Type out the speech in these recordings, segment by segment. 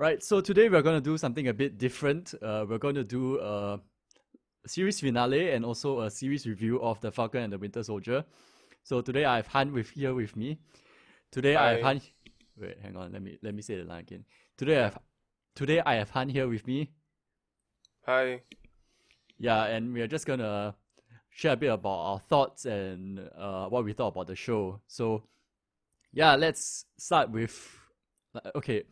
Right, so today we're going to do something a bit different. Uh, we're going to do a series finale and also a series review of The Falcon and the Winter Soldier. So today I have Han with here with me. Today I have Hi. Han. Wait, hang on. Let me let me say the line again. Today I have today I have Han here with me. Hi. Yeah, and we are just gonna share a bit about our thoughts and uh, what we thought about the show. So, yeah, let's start with okay.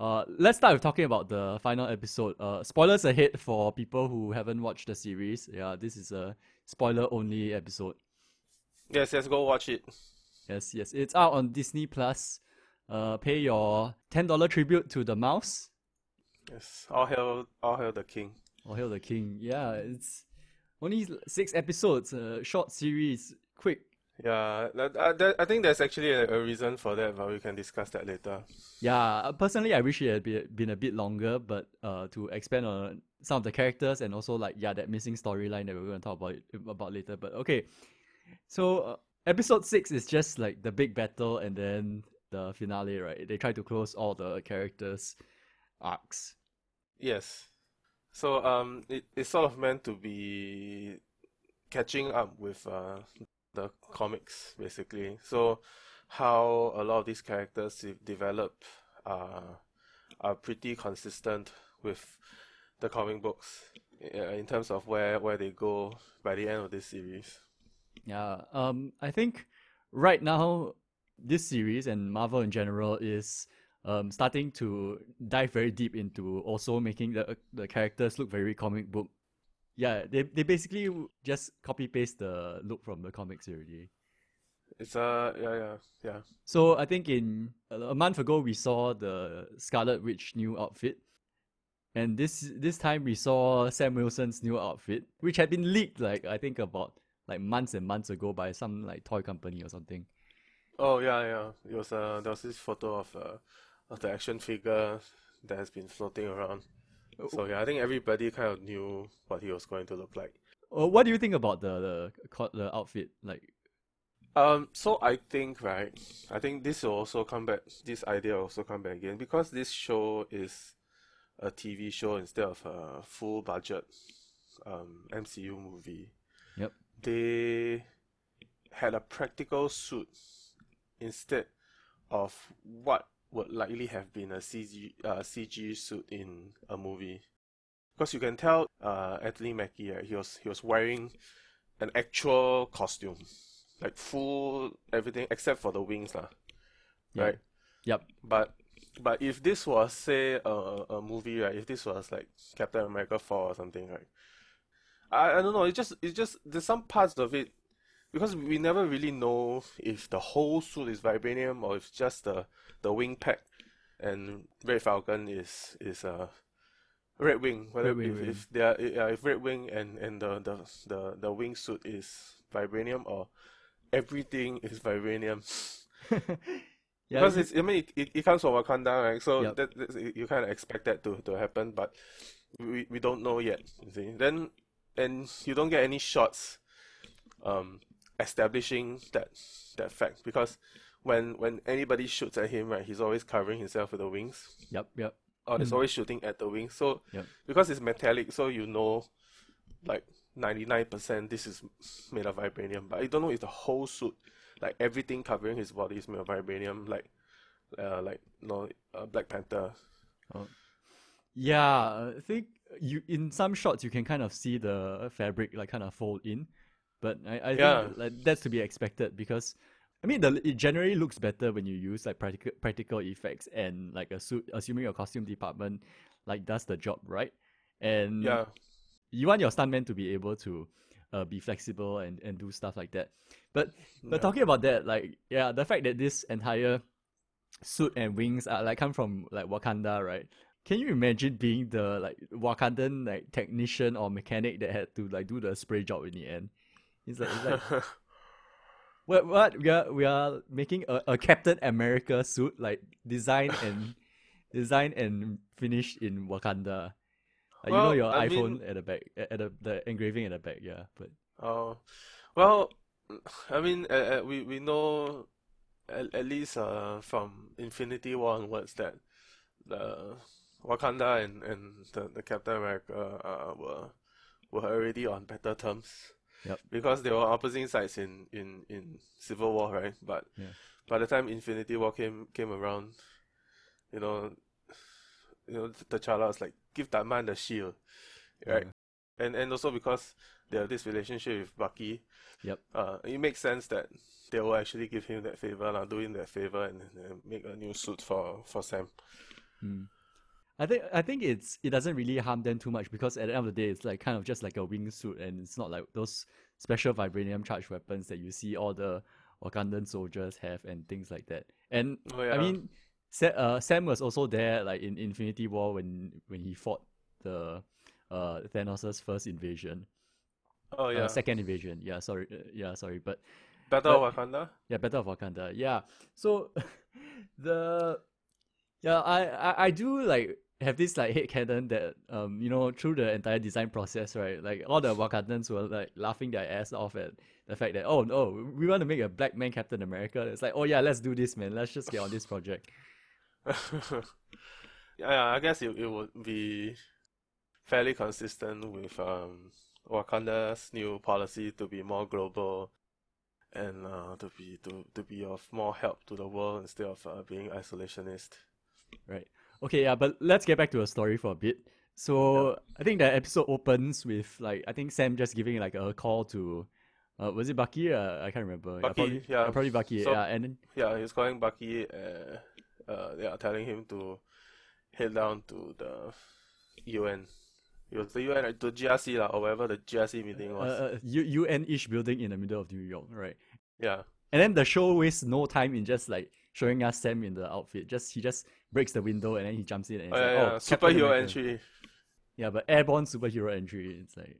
Uh, let's start with talking about the final episode. Uh, spoilers ahead for people who haven't watched the series. Yeah, this is a spoiler only episode. Yes, yes, go watch it. Yes, yes, it's out on Disney Plus. Uh, pay your ten dollar tribute to the mouse. Yes. All hail all hail the king. Or Hail the King. Yeah, it's only six episodes. A short series, quick. Yeah, that, uh, that, I think there's actually a, a reason for that, but we can discuss that later. Yeah, personally, I wish it had be, been a bit longer, but uh, to expand on some of the characters and also like yeah, that missing storyline that we're going to talk about about later. But okay, so uh, episode six is just like the big battle and then the finale, right? They try to close all the characters' arcs. Yes. So um, it, it's sort of meant to be catching up with uh, the comics, basically. So how a lot of these characters develop uh, are pretty consistent with the comic books uh, in terms of where, where they go by the end of this series. Yeah, um, I think right now this series and Marvel in general is um starting to dive very deep into also making the the characters look very comic book. Yeah, they they basically just copy paste the look from the comics already. It's uh yeah yeah yeah So I think in a month ago we saw the Scarlet Witch new outfit. And this this time we saw Sam Wilson's new outfit, which had been leaked like I think about like months and months ago by some like toy company or something. Oh yeah, yeah. It was uh there was this photo of uh of the action figure that has been floating around. So yeah, I think everybody kind of knew what he was going to look like. Uh, what do you think about the the the outfit? Like, Um, so I think right, I think this will also come back. This idea will also come back again because this show is a TV show instead of a full budget um MCU movie. Yep. They had a practical suit instead of what would likely have been a CG uh, CG suit in a movie. Because you can tell uh Anthony Mackie, right, he was he was wearing an actual costume. Like full everything except for the wings lah. Right? yep, But but if this was say a a movie, right? If this was like Captain America 4 or something, right? I I don't know, it just it just there's some parts of it because we never really know if the whole suit is vibranium or if just the the wing pack and Red Falcon is is uh Red Wing, whether Red if, Red if they are yeah, if Red Wing and and the the the the wing suit is vibranium or everything is vibranium. yeah. Because it- it's, I mean, it, it, it comes from Wakanda, right? So Yep. that, that's, you kind of expect that to, to happen, but we, we don't know yet, you see. Then, and you don't get any shots um, establishing that that fact because when when anybody shoots at him, right, he's always covering himself with the wings, yep, yep, or it's Mm. always shooting at the wings. So Yep. because it's metallic, so you know, like 99% this is made of vibranium, but you don't know if the whole suit, like everything covering his body is made of vibranium, like, uh, like you know, uh, Black Panther. yeah. I think you in some shots you can kind of see the fabric like kind of fold in, but I I Yeah. think like that's to be expected because. I mean, the, it generally looks better when you use like practical practical effects and like a suit, assuming your costume department like does the job right, and Yeah, you want your stuntman to be able to uh, be flexible and, and do stuff like that. But but Yeah. talking about that, like yeah, the fact that this entire suit and wings are like come from like Wakanda, right? Can you imagine being the like Wakandan like technician or mechanic that had to like do the spray job in the end? It's like, it's like what what we are we are making a, a Captain America suit like designed and designed and finished in Wakanda. Like, you know your I iPhone mean- at the back, at the, the engraving at the back, yeah. But Oh, well, I mean, uh, we we know at, at least uh, from Infinity War onwards that the Wakanda and, and the, the Captain America uh, were were already on better terms. Yep. Because they were opposing sides in, in, in Civil War, right? But Yeah. by the time Infinity War came came around, you know, you know, T'Challa was like, give that man the shield, right? And and also because they have this relationship with Bucky, Yep. uh, it makes sense that they will actually give him that favor, like, do him that favor, and, and make a new suit for for Sam. Hmm. I think I think it's it doesn't really harm them too much because at the end of the day it's like kind of just like a wingsuit and it's not like those special vibranium charged weapons that you see all the Wakandan soldiers have and things like that. And Oh yeah, I mean, Sa- uh, Sam was also there like in Infinity War when when he fought the uh Thanos' first invasion, oh uh, yeah, second invasion. Yeah, sorry, uh, yeah, sorry, but Battle but- of Wakanda. yeah, Battle of Wakanda. Yeah. So the yeah, I, I I do like have this like head canon that um you know through the entire design process right like all the Wakandans were like laughing their ass off at the fact that oh no we want to make a black man Captain America. It's like oh yeah let's do this man. Let's just get on this project. Yeah, I guess it, it would be fairly consistent with um, Wakanda's new policy to be more global and uh, to be to, to be of more help to the world instead of uh, being isolationist. right okay yeah but let's get back to the story for a bit so I think the episode opens with like I think Sam just giving like a call to uh, was it Bucky uh, I can't remember yeah, Bucky, probably, yeah. probably Bucky So- yeah and then Yeah, he's calling Bucky. Uh, uh, yeah, telling him to head down to the UN. It was the UN, to GRC lah, or whatever the GRC meeting was. uh, uh, UN-ish building in the middle of New York, right? yeah, And then the show wastes no time in just like showing us Sam in the outfit. Just he just breaks the window and then he jumps in and oh, it's yeah, like, yeah. oh, superhero America." entry. Yeah, but airborne superhero entry. It's like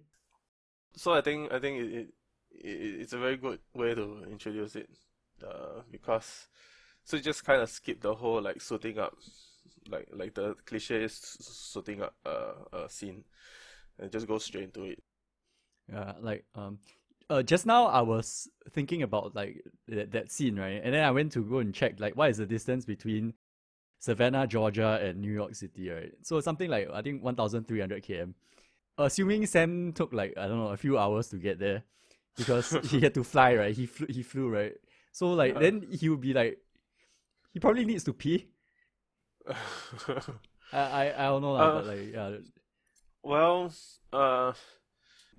So I think I think it, it, it it's a very good way to introduce it, uh, because so you just kind of skip the whole like suiting up, like like the cliche is suiting up uh, uh scene, and just go straight into it. yeah, like um, uh, just now I was thinking about like that, that scene, right? And then I went to go and check like what is the distance between Savannah, Georgia, and New York City, right? So something like I think one thousand three hundred km. Assuming Sam took like I don't know a few hours to get there, because he had to fly, right? He flew, he flew, right? So like Uh. then he would be like, he probably needs to pee. I I, I don't know Uh, but like yeah, Well, uh,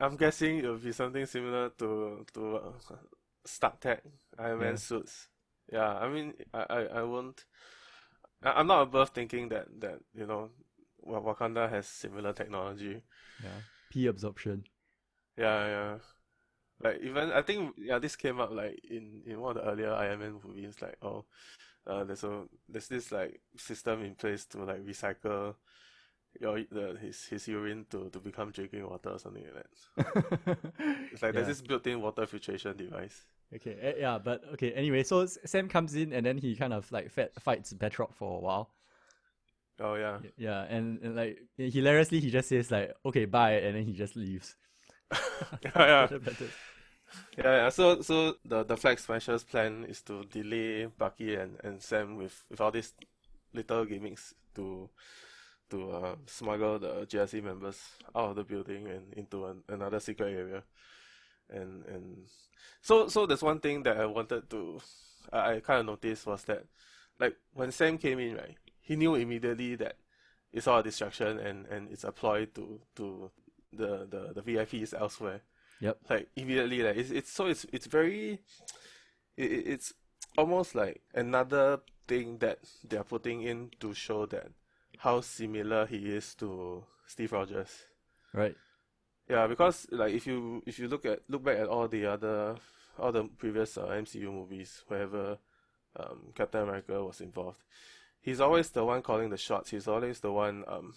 I'm guessing it will be something similar to to uh, Stark Tech Iron Man Yeah. suits. Yeah, I mean, I, I, I won't. I, I'm not above thinking that that you know, Wakanda has similar technology. yeah, pee absorption. Yeah, yeah. Like even I think yeah, this came up like in in one of the earlier Iron Man movies. Like oh, uh, there's a there's this like system in place to like recycle your the his his urine to to become drinking water or something like that. It's like Yeah. there's this built-in water filtration device. Okay, eh, yeah, but okay. Anyway, so Sam comes in and then he kind of like fa- fights Batroc for a while. Oh yeah. Yeah, and, and like hilariously, he just says like, "Okay, bye," and then he just leaves. yeah, yeah. Yeah, yeah. So, so the the Flag Smashers plan is to delay Bucky and, and Sam with, with all these little gimmicks to to uh, smuggle the GRC members out of the building and into an, another secret area. And and so so there's one thing that I wanted to I, I kind of noticed was that like when Sam came in, right, he knew immediately that it's all a distraction and, and it's a ploy to to the, the, the VIPs elsewhere Yep. like immediately like it's, it's so it's it's very it, it- it's almost like another thing that they're putting in to show that how similar he is to Steve Rogers. Right. Yeah, because like if you if you look at look back at all the other all the previous uh, MCU movies, wherever um, Captain America was involved, he's always the one calling the shots. He's always the one um,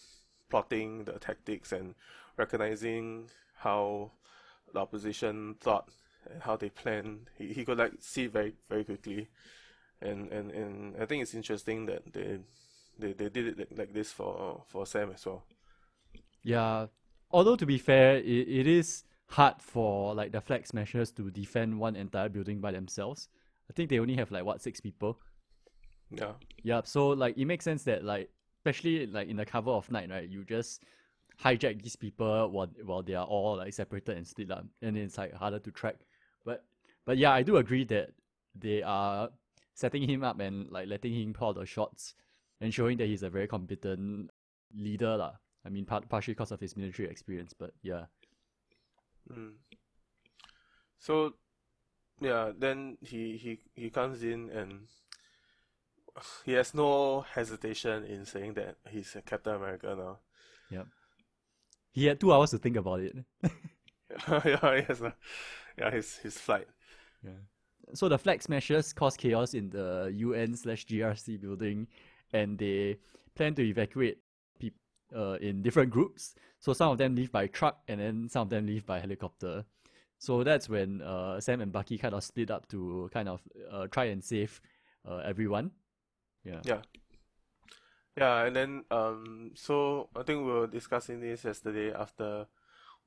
plotting the tactics and recognizing how the opposition thought and how they planned. He he could like see very very quickly, and and, and I think it's interesting that they they, they did it like- this for for Sam as well. Yeah. Although to be fair, it, it is hard for like the flag smashers to defend one entire building by themselves. I think they only have like what six people. Yeah. Yeah, so like it makes sense that like especially like in the cover of night, right? You just hijack these people while while they are all like separated and split up, and it's like harder to track. But but yeah, I do agree that they are setting him up and like letting him call the shots and showing that he's a very competent leader, lah. I mean, part, partially because of his military experience, but yeah. Mm. So, yeah, then he, he, he comes in and he has no hesitation in saying that he's a Captain America now. Yep. He had two hours to think about it. yeah, yes, uh, yeah, his his flight. Yeah. So the flag smashers cause chaos in the UN slash GRC building, and they plan to evacuate people uh, in different groups. So some of them leave by truck, and then some of them leave by helicopter. So that's when uh, Sam and Bucky kind of split up to kind of uh, try and save uh, everyone. Yeah. Yeah. Yeah, and then um, so I think we were discussing this yesterday after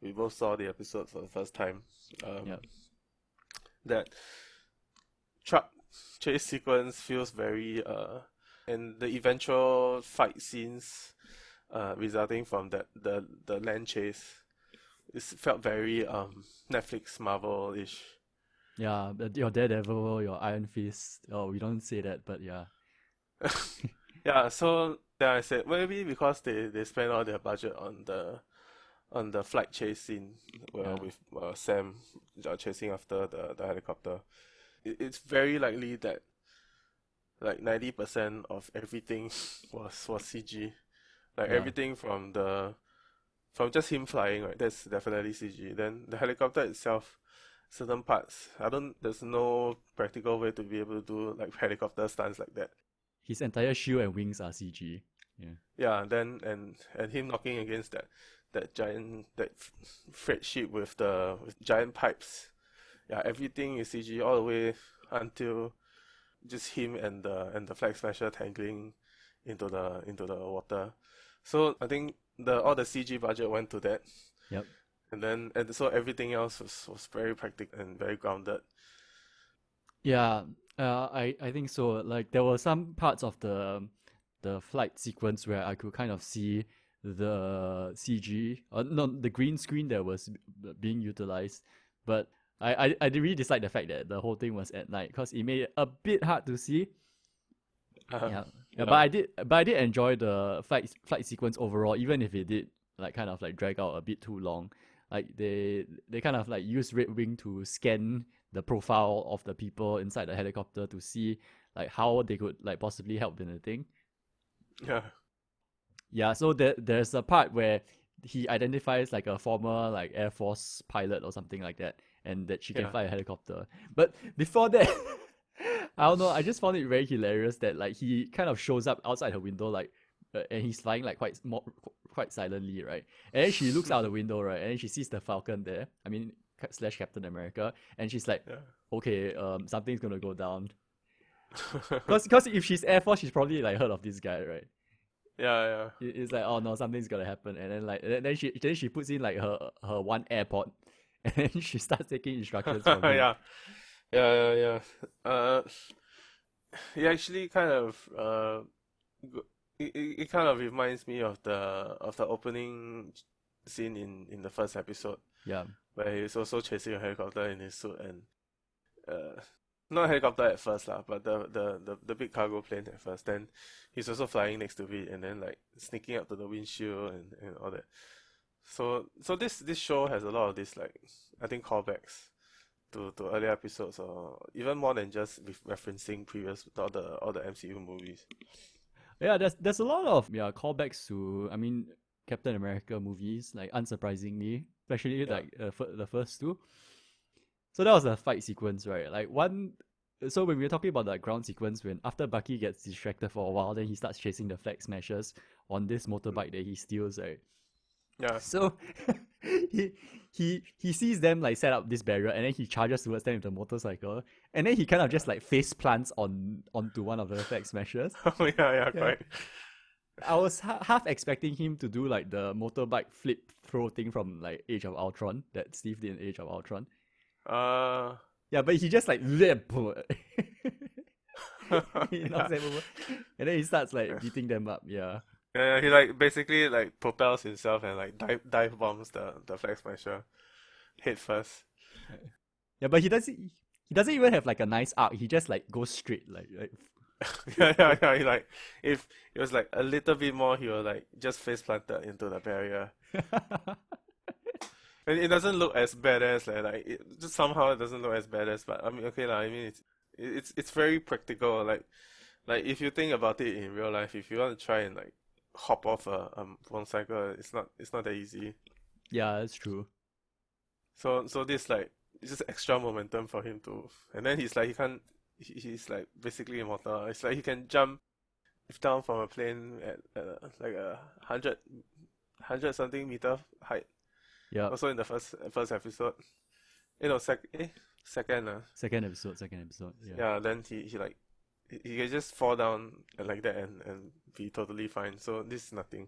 we both saw the episode for the first time. Um, Yeah. That truck chase sequence feels very uh, and the eventual fight scenes uh, resulting from that the the land chase, it felt very um Netflix Marvel ish. Yeah, your Daredevil, your Iron Fist. Oh, we don't say that, but yeah. Yeah, so then I said maybe because they they spend all their budget on the on the flight chase scene where Yeah. with uh, Sam uh, chasing after the, the helicopter. It, it's very likely that like ninety percent of everything was was CG. Like Yeah. everything from the from just him flying, right? That's definitely CG. Then the helicopter itself, certain parts, I don't. There's no practical way to be able to do like helicopter stunts like that. His entire shield and wings are CG. Yeah. Yeah, then and and him knocking against that that giant that freight ship with the with giant pipes. Yeah, everything is CG all the way until just him and the and the flag smasher tangling into the into the water. So I think the all the CG budget went to that. Yep. And then and so everything else was, was very practical and very grounded. Yeah, uh, I I think so. Like there were some parts of the the flight sequence where I could kind of see the CG, uh, no, the green screen that was being utilized, but I I, I did really dislike the fact that the whole thing was at night because it made it a bit hard to see. Uh, yeah, yeah. but I did, but I did enjoy the flight flight sequence overall, even if it did like kind of like drag out a bit too long. Like they they kind of like use Red Wing to scan the profile of the people inside the helicopter to see like how they could like possibly help in the thing. Yeah. Yeah, so there there's a part where he identifies like a former like Air Force pilot or something like that, and that she can Yeah. fly a helicopter. But before that, I don't know. I just found it very hilarious that like he kind of shows up outside her window, like, uh, and he's flying like quite more, quite silently, right? And then she looks out the window, right, and then she sees the Falcon there. I mean, slash Captain America, and she's like, Yeah. okay, um, something's gonna go down. Because because if she's Air Force, she's probably like heard of this guy, right? Yeah, yeah. It's like oh no, something's gonna happen, and then like and then she then she puts in like her her one AirPod, and then she starts taking instructions from him. yeah, yeah, yeah, yeah. Uh, it actually kind of uh, it, it it kind of reminds me of the of the opening scene in in the first episode yeah, where he's also chasing a helicopter in his suit and uh, not helicopter at first lah, but the, the the the big cargo plane at first. Then he's also flying next to it and then like sneaking up to the windshield and, and all that. So so this this show has a lot of this like I think callbacks to to earlier episodes or even more than just ref- referencing previous all the all the MCU movies. yeah. There's there's a lot of yeah callbacks to I mean Captain America movies, like unsurprisingly, especially Yeah. like uh, fir- the first two. So that was a fight sequence, right? Like one. So when we were talking about the ground sequence, when after Bucky gets distracted for a while, then he starts chasing the flag smashers on this motorbike that he steals, right? Yeah. So he he he sees them like set up this barrier and then he charges towards them with the motorcycle and then he kind of just like face plants on onto one of the flag smashers. Oh yeah, yeah, correct. I was ha- half expecting him to do like the motorbike flip throw thing from like Age of Ultron that Steve did in Age of Ultron. Uh Yeah, but he just like he knocks them over and then he starts like beating them up. Yeah. Yeah, yeah, he like basically like propels himself and like dive dive bombs the the flag smasher head first. Yeah, but he doesn't. He doesn't even have like a nice arc. He just like goes straight, like like. yeah, yeah, yeah. He like if it was like a little bit more, he will like just face planted into the barrier. And it doesn't look as badass, like, like it just somehow it doesn't look as badass. But I mean, okay, lah. I mean, it's it's it's very practical. Like like if you think about it in real life, if you want to try and like hop off a, a motorcycle, it's not it's not that easy. yeah, that's true. So so this like it's just extra momentum for him to, and then he's like he can't. He, he's like basically immortal. It's like he can jump down from a plane at, at like a hundred hundred something meter height. Yeah, Also in the first first episode, you know, sec eh, second uh, second episode, second episode. Yeah. yeah. Then he he like he, can just fall down like that and and be totally fine. So this is nothing.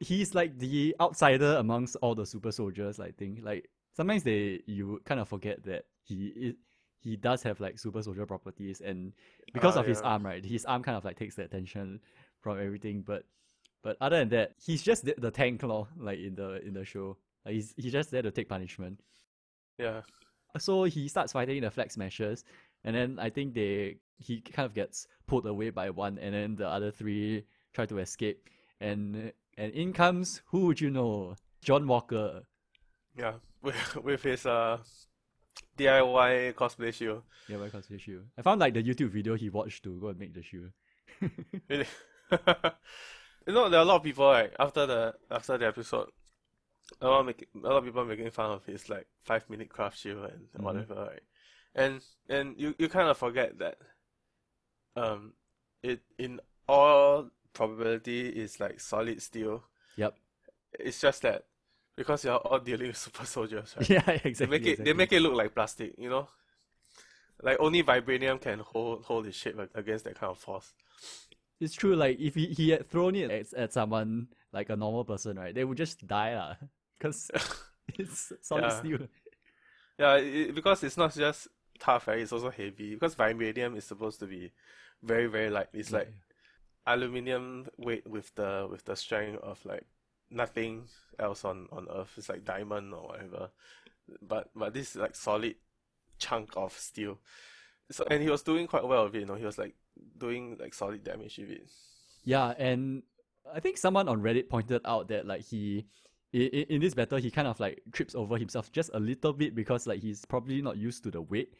he's like the outsider amongst all the super soldiers. I think like sometimes they you kind of forget that he is, he does have like super soldier properties, and because Ah, of his arm, right, his arm kind of like takes the attention from everything. But but other than that, he's just the, the tank lor, like in the in the show. Like he's he's just there to take punishment. Yeah. So he starts fighting the flag smashers, and then I think they he kind of gets pulled away by one, and then the other three try to escape, and and in comes who would you know? John Walker. Yeah. With with his uh DIY cosplay shoe. Yeah, my cosplay shoe. I found like the YouTube video he watched to go and make the shoe. Really? you know, there are a lot of people like after the after the episode, a lot of make, a lot of people making fun of his like five minute craft shoe and Mhm. whatever, right? And and you you kind of forget that, um, it in all probability is like solid steel. Yep. It's just that because you're all dealing with super soldiers, right? yeah, exactly. They make it they make it look like plastic, you know? Like only vibranium can hold hold its shape against that kind of force. It's true. Like if he, he had thrown it at, at someone like a normal person, right, they would just die lah. Because it's solid Yeah. steel. Yeah, it, because it's not just tough, right? It's also heavy. Because vibranium is supposed to be very, very light. It's like aluminium weight with the with the strength of like nothing else on on Earth. It's like diamond or whatever. But but this is like solid chunk of steel. So and he was doing quite well with it, you know. He was like doing like solid damage with it. Yeah, and I think someone on Reddit pointed out that like he in, in this battle he kind of like trips over himself just a little bit because like he's probably not used to the weight.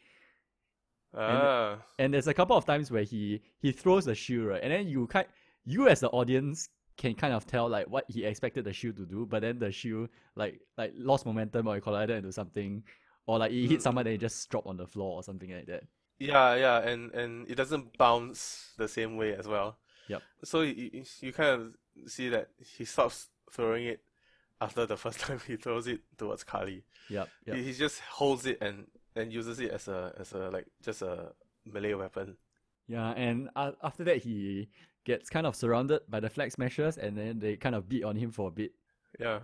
Ah, And there's a couple of times where he he throws the shoe right, and then you kind you as the audience can kind of tell like what he expected the shoe to do, but then the shoe like like lost momentum or it collided into something, or like it hit Mm. someone and it just dropped on the floor or something like that. yeah, yeah, and and it doesn't bounce the same way as well. Yep. So you, you, kind of see that he stops throwing it after the first time he throws it towards Karli. Yep, yep. He, he just holds it and and uses it as a as a like just a melee weapon. Yeah, and uh, after that he gets kind of surrounded by the flag smashers, and then they kind of beat on him for a bit. Yeah.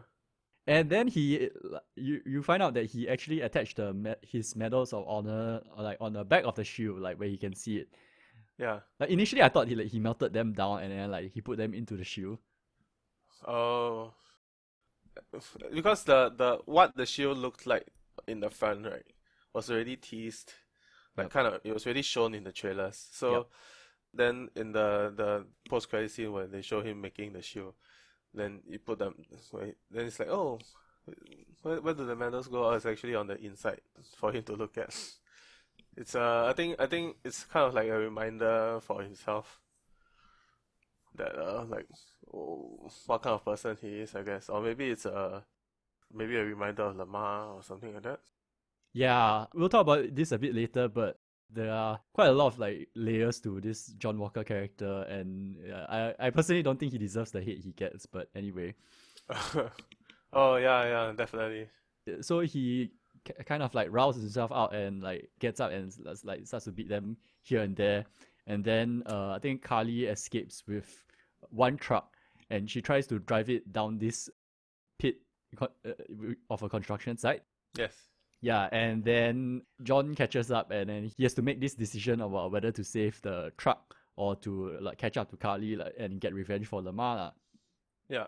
And then he, you you find out that he actually attached the his medals of honor like on the back of the shoe, like where he can see it. Yeah. Like initially, I thought he like he melted them down and then like he put them into the shoe. Oh. Because the the what the shield looked like in the front, right, was already teased. Like Yep. kind of it was already shown in the trailers. So Yep. then in the the post credit scene where they show him making the shield, then you put them wait, then it's like, oh where where do the medals go? Oh, it's actually on the inside for him to look at. It's uh I think I think it's kind of like a reminder for himself that uh like oh, what kind of person he is, I guess. Or maybe it's a maybe a reminder of Lemar or something like that. Yeah, we'll talk about this a bit later, but there are quite a lot of like layers to this John Walker character, and yeah, I I personally don't think he deserves the hate he gets. But anyway, oh yeah, yeah, definitely. so he kind of like rouses himself out and like gets up and like starts to beat them here and there, and then uh, I think Karli escapes with one truck, and she tries to drive it down this pit co- uh, of a construction site. Yes. Yeah, and then John catches up, and then he has to make this decision about whether to save the truck or to like catch up to Karli like, and get revenge for Lemar. lah. Yeah.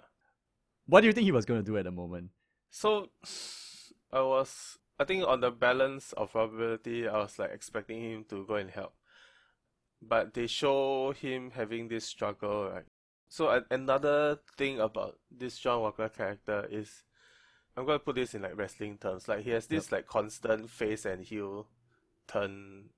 What do you think he was going to do at the moment? So I was I think on the balance of probability I was like expecting him to go and help. But they show him having this struggle, right? So a- another thing about this John Walker character is I'm gonna put this in like wrestling terms. Like he has this like constant face and heel turn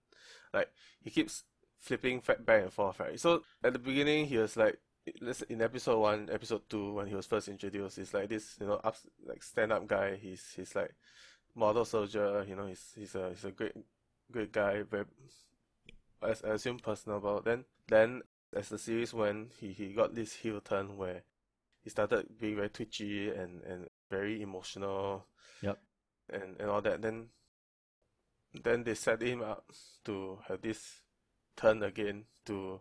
like he keeps flipping back and forth, right? So at the beginning he was like let's in episode one, episode two, when he was first introduced, he's like this, you know, up like stand up guy. He's he's like model soldier. Uh, you know, he's he's a he's a great great guy. Very, I, I assume personable. Then then as the series went, he he got this heel turn where he started being very twitchy and and very emotional. Yep. And and all that. Then then they set him up to have this turn again to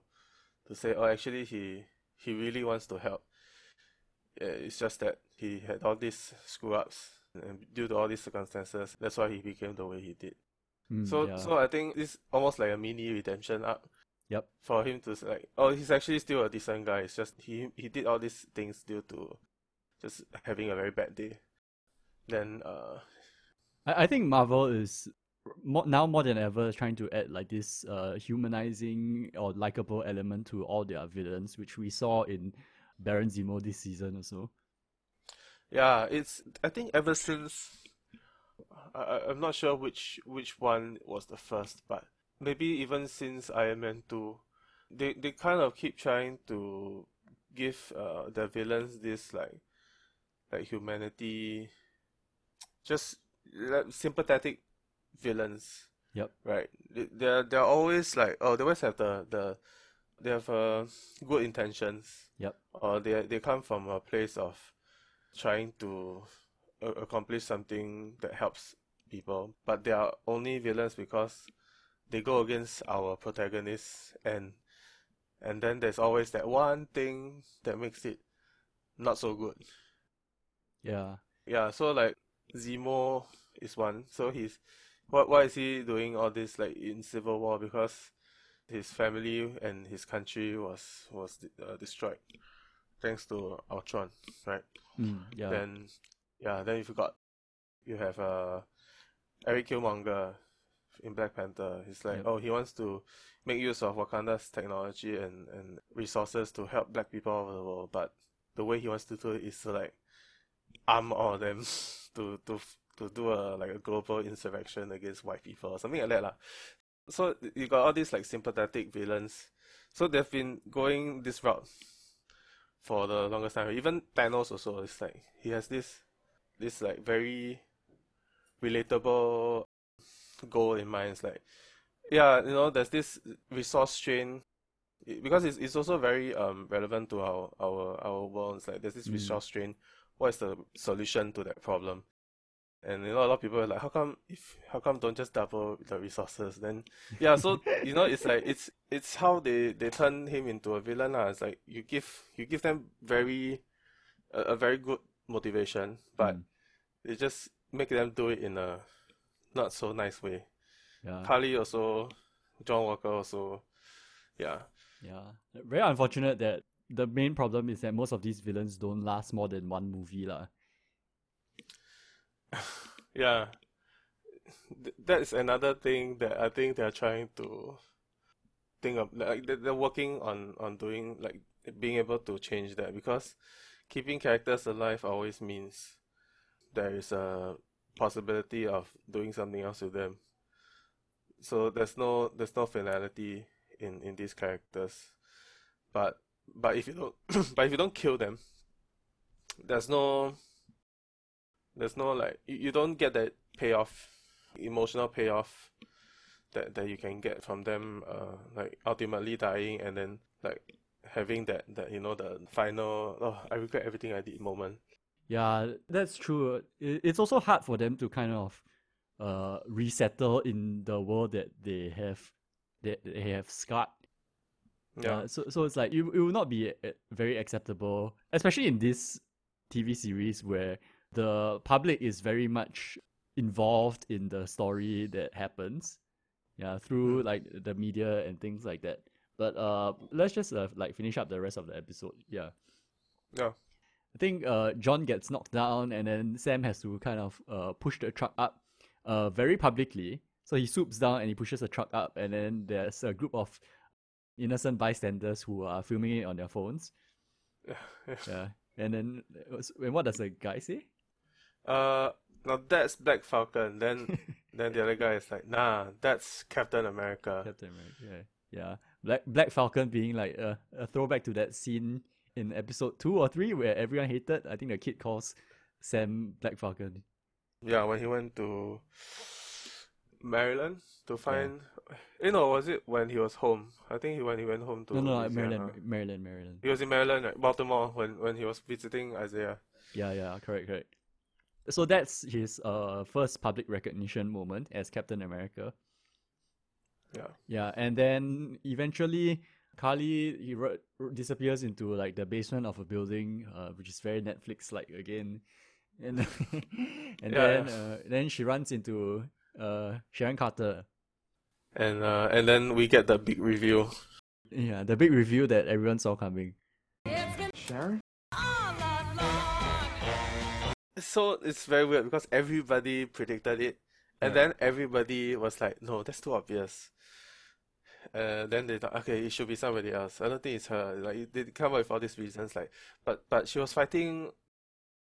to say, oh, actually he he really wants to help. It's just that he had all these screw ups, and due to all these circumstances, that's why he became the way he did. Mm, So, yeah. so I think it's almost like a mini redemption arc Yep. for him to say like, oh, he's actually still a decent guy. It's just he he did all these things due to just having a very bad day. Then, uh, I, I think Marvel is more, now more than ever trying to add like this uh, humanizing or likable element to all their villains, which we saw in Baron Zemo this season also. Yeah, it's I think ever since I I'm not sure which which one was the first, but maybe even since Iron Man 2, they they kind of keep trying to give uh the villains this like like humanity just like sympathetic villains. Yep. Right. They- They're they're always like oh they always have the the they have uh, good intentions. Yep. Or they they come from a place of trying to a- accomplish something that helps people, but they are only villains because they go against our protagonists and and then there's always that one thing that makes it not so good. Yeah. Yeah, so like Zemo is one. So he's what why is he doing all this like in Civil War? Because his family and his country was was uh, destroyed thanks to Ultron, right? Mm, yeah. Then yeah, then you've got you have uh Erik Killmonger in Black Panther. He's like, Yep. oh, he wants to make use of Wakanda's technology and, and resources to help black people all over the world, but the way he wants to do it is to like arm all of them to to to do a like a global insurrection against white people or something like that lah. So you got all these like sympathetic villains. So they've been going this route for the longest time. Even Thanos also is like he has this this like very relatable goal in mind. It's like yeah, you know, there's this resource strain it- because it's, it's also very um relevant to our our our world. It's like there's this Mm. resource strain. What is the solution to that problem? And you know, a lot of people are like, how come if how come don't just double the resources? Then yeah, so you know, it's like it's it's how they they turn him into a villain. lah. It's like you give you give them very a, a very good motivation, but Mm, they just make them do it in a not so nice way. yeah. Karli also, John Walker also, yeah. Yeah. Very unfortunate that the main problem is that most of these villains don't last more than one movie lah. Yeah, that's another thing that I think they're trying to think of. Like they- they're working on on doing like being able to change that because keeping characters alive always means there is a possibility of doing something else with them. So there's no there's no finality in in these characters, but but if you don't but if you don't kill them, there's no there's no like you, you don't get that payoff, emotional payoff that that you can get from them uh like ultimately dying and then like having that that you know the final oh I regret everything I did moment. Yeah, that's true. It, it's also hard for them to kind of uh resettle in the world that they have that they have scarred. Yeah. Uh, so so it's like it, it will not be very acceptable, especially in this TV series where the public is very much involved in the story that happens. Yeah, through Mm. like the media and things like that. But uh let's just uh, like finish up the rest of the episode. Yeah. Yeah. I think uh, John gets knocked down, and then Sam has to kind of uh, push the truck up uh, very publicly. So he swoops down and he pushes the truck up, and then there's a group of innocent bystanders who are filming it on their phones. Yeah, and then and what does the guy say? Uh, now that's Black Falcon. Then, then the other guy is like, nah, that's Captain America. Captain America. Yeah, yeah. Black Black Falcon being like a, a throwback to that scene in episode two or three where everyone hated. I think the kid calls Sam Black Falcon. Yeah, when he went to Maryland to find. You know, was it when he was home? I think he when he went home to No, no, Louisiana. Maryland, Maryland, Maryland. He was in Maryland, right? Baltimore, when when he was visiting Isaiah. Yeah, yeah, correct, correct. So that's his uh first public recognition moment as Captain America. Yeah. Yeah, and then eventually Karli he ro- disappears into like the basement of a building, uh, which is very Netflix like again, and and Yeah, then yeah. Uh, then she runs into uh Sharon Carter. And uh, and then we get the big reveal. Yeah, the big reveal that everyone saw coming. Sharon? So it's very weird because everybody predicted it, and Yeah. then everybody was like, "No, that's too obvious." Uh, then they thought, "Okay, it should be somebody else." I don't think it's her. Like they come up with all these reasons, like, but but she was fighting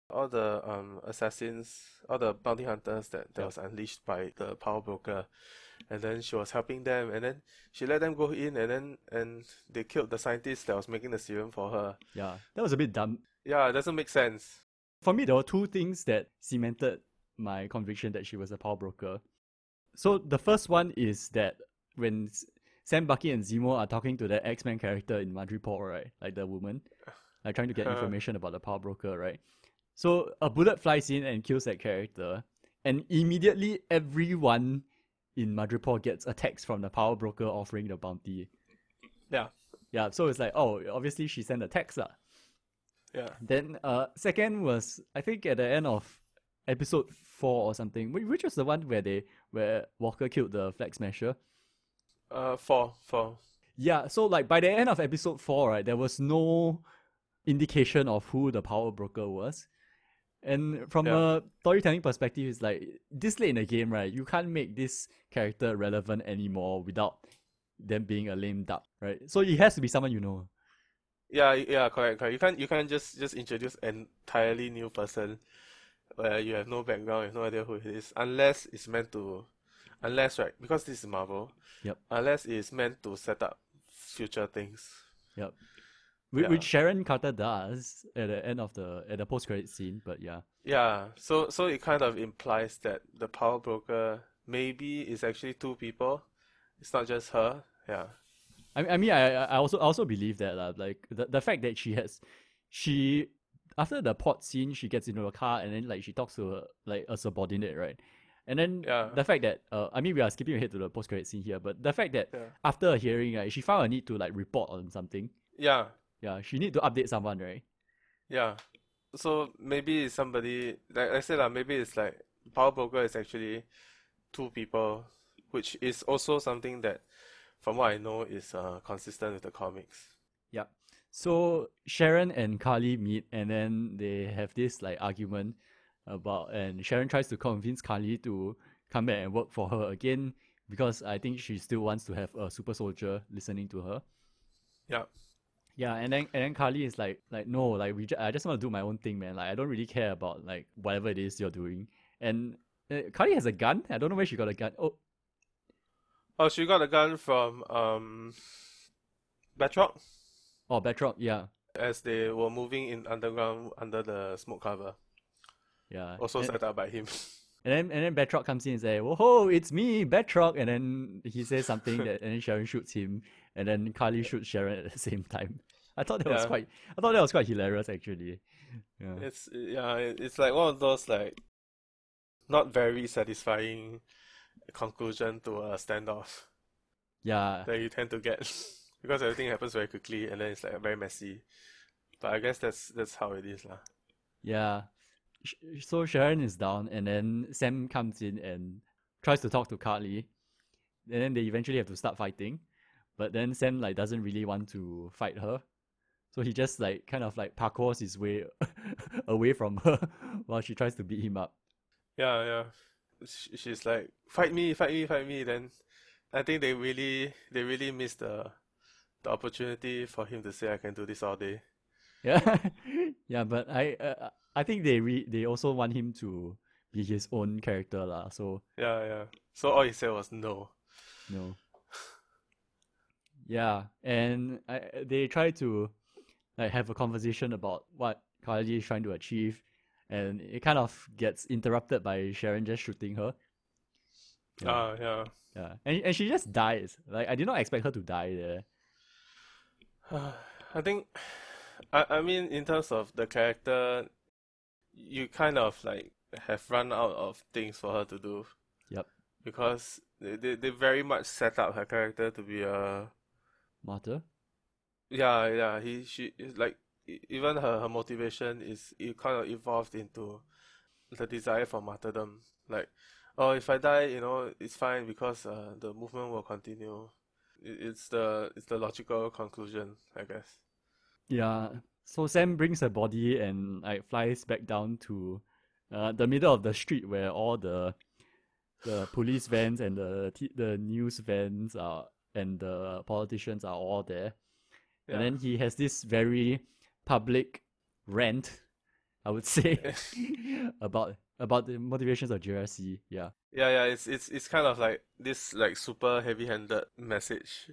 all the um assassins, all the bounty hunters that that Yeah. was unleashed by the power broker, and then she was helping them, and then she let them go in, and then and they killed the scientist that was making the serum for her. Yeah, that was a bit dumb. Yeah, it doesn't make sense. For me, there were two things that cemented my conviction that she was a power broker. So the first one is that when Sam, Bucky, and Zemo are talking to the X Men character in Madripoor, right, like the woman, like trying to get Uh-huh. information about the power broker, right. So a bullet flies in and kills that character, and immediately everyone in Madripoor gets a text from the power broker offering the bounty. Yeah, Yeah, so it's like, oh, obviously she sent a text lah. Yeah. Then uh second was I think at the end of episode four or something, which was the one where they where Walker killed the flag smasher. Uh, four, four. Yeah, so like by the end of episode four, right, there was no indication of who the power broker was. And from Yeah. a storytelling perspective, it's like this late in the game, right? You can't make this character relevant anymore without them being a lame duck, right? So it has to be someone you know. Yeah, yeah, correct, correct. You can't you can't just just introduce an entirely new person where you have no background, you have no idea who it is, unless it's meant to, unless right, because this is Marvel. Yep. Unless it's meant to set up future things. Yep. Which, Yeah. which Sharon Carter does at the end of the at the post credit scene, but yeah. Yeah, so so it kind of implies that the power broker maybe is actually two people. It's not just her. Yeah. I I mean I I also I also believe that lah. Like the the fact that she has she after the pot scene she gets into a car and then like she talks to a, like a subordinate, right? And then Yeah. the fact that uh I mean we are skipping ahead to the post credit scene here, but the fact that Yeah. after a hearing, right, she found a need to like report on something. Yeah. Yeah, she need to update someone, right? Yeah. So maybe it's somebody like I said lah, maybe it's like power broker is actually two people, which is also something that from what I know is uh consistent with the comics. Yep. So Sharon and Karli meet, and then they have this like argument about, and Sharon tries to convince Karli to come back and work for her again because I think she still wants to have a super soldier listening to her. Yeah. Yeah, and then and then Karli is like like no, like we ju- I just want to do my own thing, man. Like I don't really care about like whatever it is you're doing. And uh, Karli has a gun. I don't know where she got a gun. Oh, Oh, she got a gun from um Batroc oh, Batroc. Yeah, as they were moving in underground under the smoke cover. yeah. Also And- set up by him. And then and then Batroc comes in and says, "Whoa, it's me, Batroc!" And then he says something that, and then Sharon shoots him, and then Karli shoots Sharon at the same time. I thought that was quite. I thought that was quite hilarious, actually. Yeah. It's yeah, it's like one of those like not very satisfying conclusion to a standoff Yeah. that you tend to get because everything happens very quickly and then it's like very messy. But I guess that's that's how it is lah. Yeah. So Sharon is down, and then Sam comes in and tries to talk to Karli, and then they eventually have to start fighting. But then Sam like doesn't really want to fight her, So he just like kind of like parkours his way away from her while she tries to beat him up. Yeah, yeah. Sh- She's like, fight me, fight me, fight me. Then I think they really, they really missed the, the opportunity for him to say, I can do this all day. Yeah, yeah, but I uh, I think they re- they also want him to be his own character lah. So Yeah, yeah. So all he said was no. no. Yeah, and I they try to like have a conversation about what Karli is trying to achieve, and it kind of gets interrupted by Sharon just shooting her. Yeah. Ah, yeah. Yeah, and and she just dies. Like I did not expect her to die there. I think, I, I mean, in terms of the character, you kind of like have run out of things for her to do Yep, because they, they, they very much set up her character to be a martyr. yeah yeah he she is like even her, her motivation is it kind of evolved into the desire for martyrdom like oh if I die you know it's fine because uh, the movement will continue it, it's the it's the logical conclusion I guess Yeah. So Sam brings her body and like flies back down to uh, the middle of the street where all the the police vans and the t- the news vans are and the politicians are all there. And then he has this very public rant, I would say, about about the motivations of GRC. Yeah. Yeah, yeah, it's it's it's kind of like this like super heavy-handed message.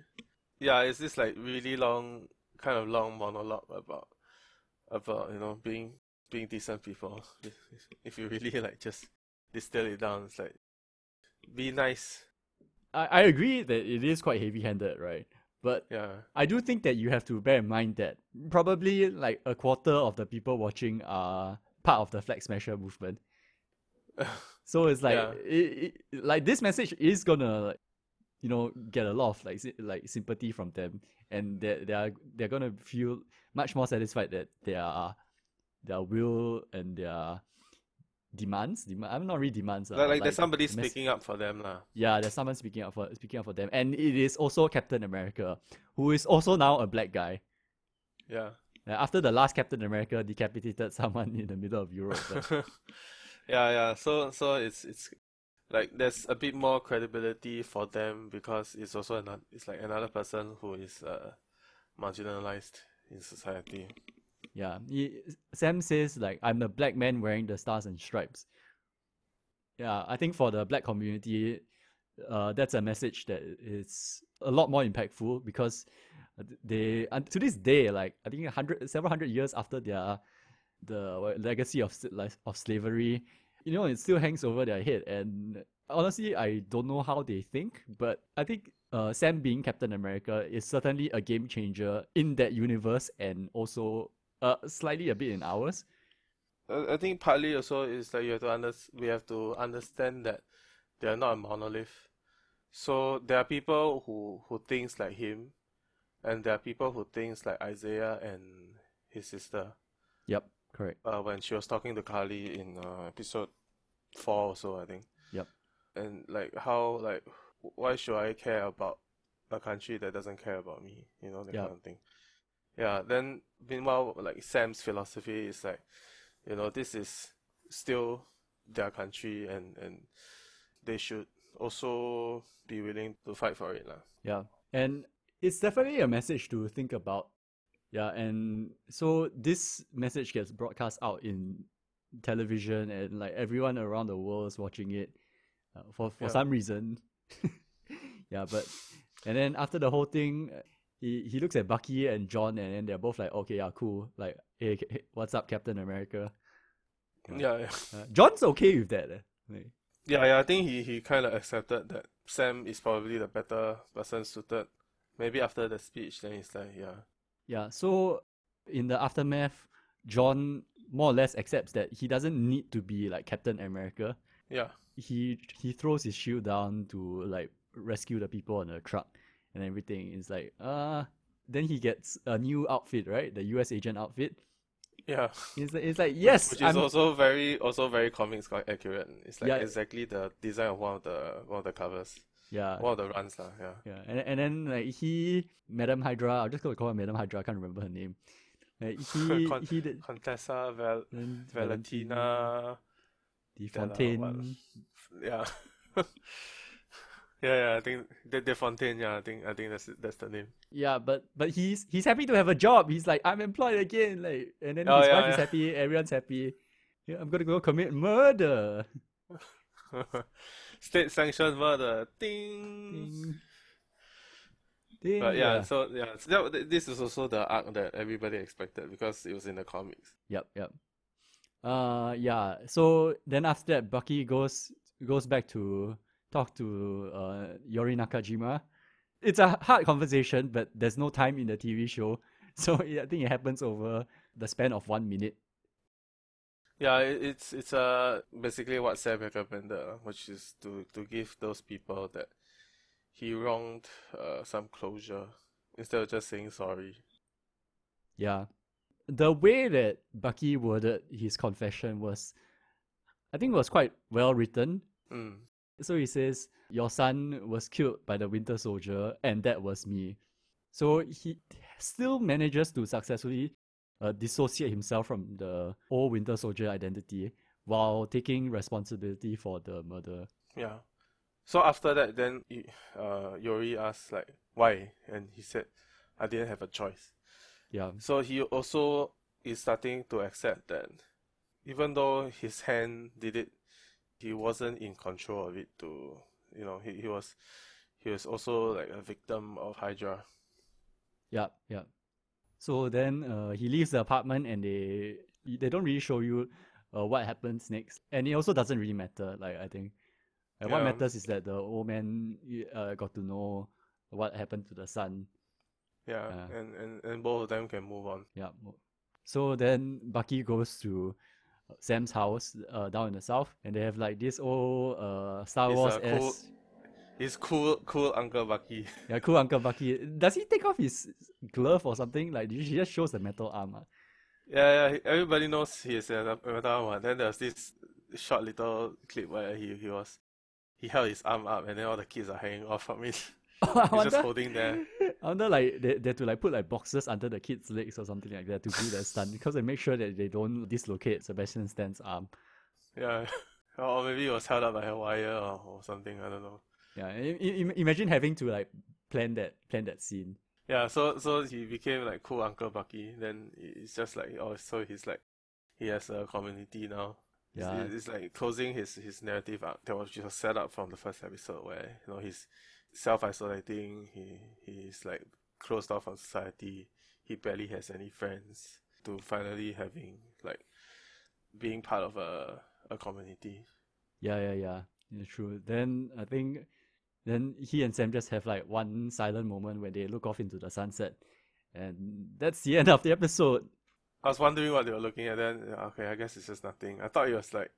Yeah, it's this like really long kind of long monologue about about you know being being decent people. If, if you really like just distill it down, it's like be nice. I, I agree that it is quite heavy handed, right? But Yeah. I do think that you have to bear in mind that probably like a quarter of the people watching are part of the Flag Smasher movement. So it's like Yeah. it, it, like this message is gonna like, you know get a lot of like like sympathy from them, and they they are they're gonna feel much more satisfied that their their will and their demands. Dem- I'm not really demands. Like, uh, like there's somebody mess- speaking up for them lah. yeah, there's someone speaking up for speaking up for them, and it is also Captain America, who is also now a black guy. Yeah. Uh, after the last Captain America decapitated someone in the middle of Europe. but- Yeah, yeah. So so it's it's like there's a bit more credibility for them because it's also another it's like another person who is uh marginalized in society. Yeah, he, Sam says like I'm a black man wearing the stars and stripes. Yeah, I think for the black community, uh, that's a message that is a lot more impactful because they to this day, like I think hundred, several hundred years after their the legacy of of slavery, you know, it still hangs over their head. And honestly, I don't know how they think, but I think uh, Sam being Captain America is certainly a game changer in that universe and also uh, slightly a bit in ours. I think partly also is that you have to under we have to understand that they are not a monolith. So there are people who who thinks like him, and there are people who thinks like Isaiah and his sister. Yep, correct. Uh, when she was talking to Karli in uh, episode four or so, I think. Yep. And like how like why should I care about a country that doesn't care about me? You know that Yeah. kind of thing. Yeah. Then meanwhile, like Sam's philosophy is like, you know, this is still their country, and and they should also be willing to fight for it, lah. Yeah. And it's definitely a message to think about. Yeah, and so this message gets broadcast out in television and like everyone around the world is watching it uh, for for Yeah. some reason. yeah, but and then after the whole thing he he looks at Bucky and John and then they're both like okay, yeah, cool. Like, hey, hey, what's up Captain America? Yeah. Yeah, yeah. Uh, John's okay with that. eh. Like, Yeah, yeah, I think he, he kind of accepted that Sam is probably the better person suited. Maybe after the speech, then he's like, yeah, Yeah, so in the aftermath, John more or less accepts that he doesn't need to be like Captain America. yeah, He he throws his shield down to like rescue the people on the truck and everything. It's like uh then he gets a new outfit, right? The US agent outfit. yeah. It's like, it's like yes, Which is I'm, also very, also very comics co- accurate. It's like Yeah. exactly the design of one of the one of the covers, yeah. one of the runs, lah. Yeah, Yeah, and and then like he, Madam Hydra, I'm just call her Madam Hydra. I can't remember her name. Like, he Con- he did Contessa Val- Valentina. What? Fontaine. Yeah. yeah, yeah. I think De, De Fontaine. Yeah, I think I think that's that's the name. Yeah, but but he's he's happy to have a job. He's like, I'm employed again. Like, and then Oh, his yeah, wife is happy. Everyone's happy. Yeah, I'm gonna go commit murder. State sanctioned murder. Ding. Ding. Ding, But yeah, so yeah, so that, this is also the arc that everybody expected because it was in the comics. Yep, yep. Uh, yeah. So then after that, Bucky goes goes back to talk to uh Yori Nakajima. It's a hard conversation, but there's no time in the TV show, so I think it happens over the span of one minute. Yeah, it's it's uh basically what Sam recommended, uh, which is to to give those people that he wronged uh some closure instead of just saying sorry. Yeah. The way that Bucky worded his confession was, I think, was quite well written. Mm. So he says, Your son was killed by the Winter Soldier, and that was me. So he still manages to successfully uh, dissociate himself from the old Winter Soldier identity while taking responsibility for the murder. Yeah. So after that, then he- uh Yori asked like why, and he said, "I didn't have a choice." Yeah. So he also is starting to accept that even though his hand did it, he wasn't in control of it. To you know, he, he was he was also like a victim of Hydra. Yeah, yeah. So then uh, he leaves the apartment and they they don't really show you uh, what happens next. And it also doesn't really matter, like I think. Like, What matters is that the old man uh, got to know what happened to the son. Yeah, Yeah. and, and and both of them can move on. Yeah. So then Bucky goes to Sam's house uh, down in the south, and they have like this old uh, Star Wars cool- s He's cool, cool Uncle Bucky. yeah, cool Uncle Bucky. Does he take off his glove or something? Like he just shows the metal arm. ah. Yeah, yeah. Everybody knows he is a metal one. Then there's this short little clip where he he was he held his arm up, and then all the kids are hanging off from it. Oh, I He's just holding there. I wonder like they, they have to like put like boxes under the kids' legs or something like that to do that stunt because they make sure that they don't dislocate Sebastian Stan's arm. Yeah. Or maybe it was held up by a wire or, or something. I don't know. Yeah, i- i- im- imagine having to like plan that plan that scene. Yeah. So so he became like cool Uncle Bucky. Then it's just like oh, so he's like he has a community now. It's- Yeah. It's, like closing his his narrative arc that was just set up from the first episode where you know he's self isolating. He he's like closed off from society. He barely has any friends. To finally having like being part of a a community. Yeah, yeah, yeah. Yeah, true. Then I think then he and Sam just have like one silent moment where they look off into the sunset. And that's the end of the episode. I was wondering what they were looking at. Then okay, I guess it's just nothing. I thought it was like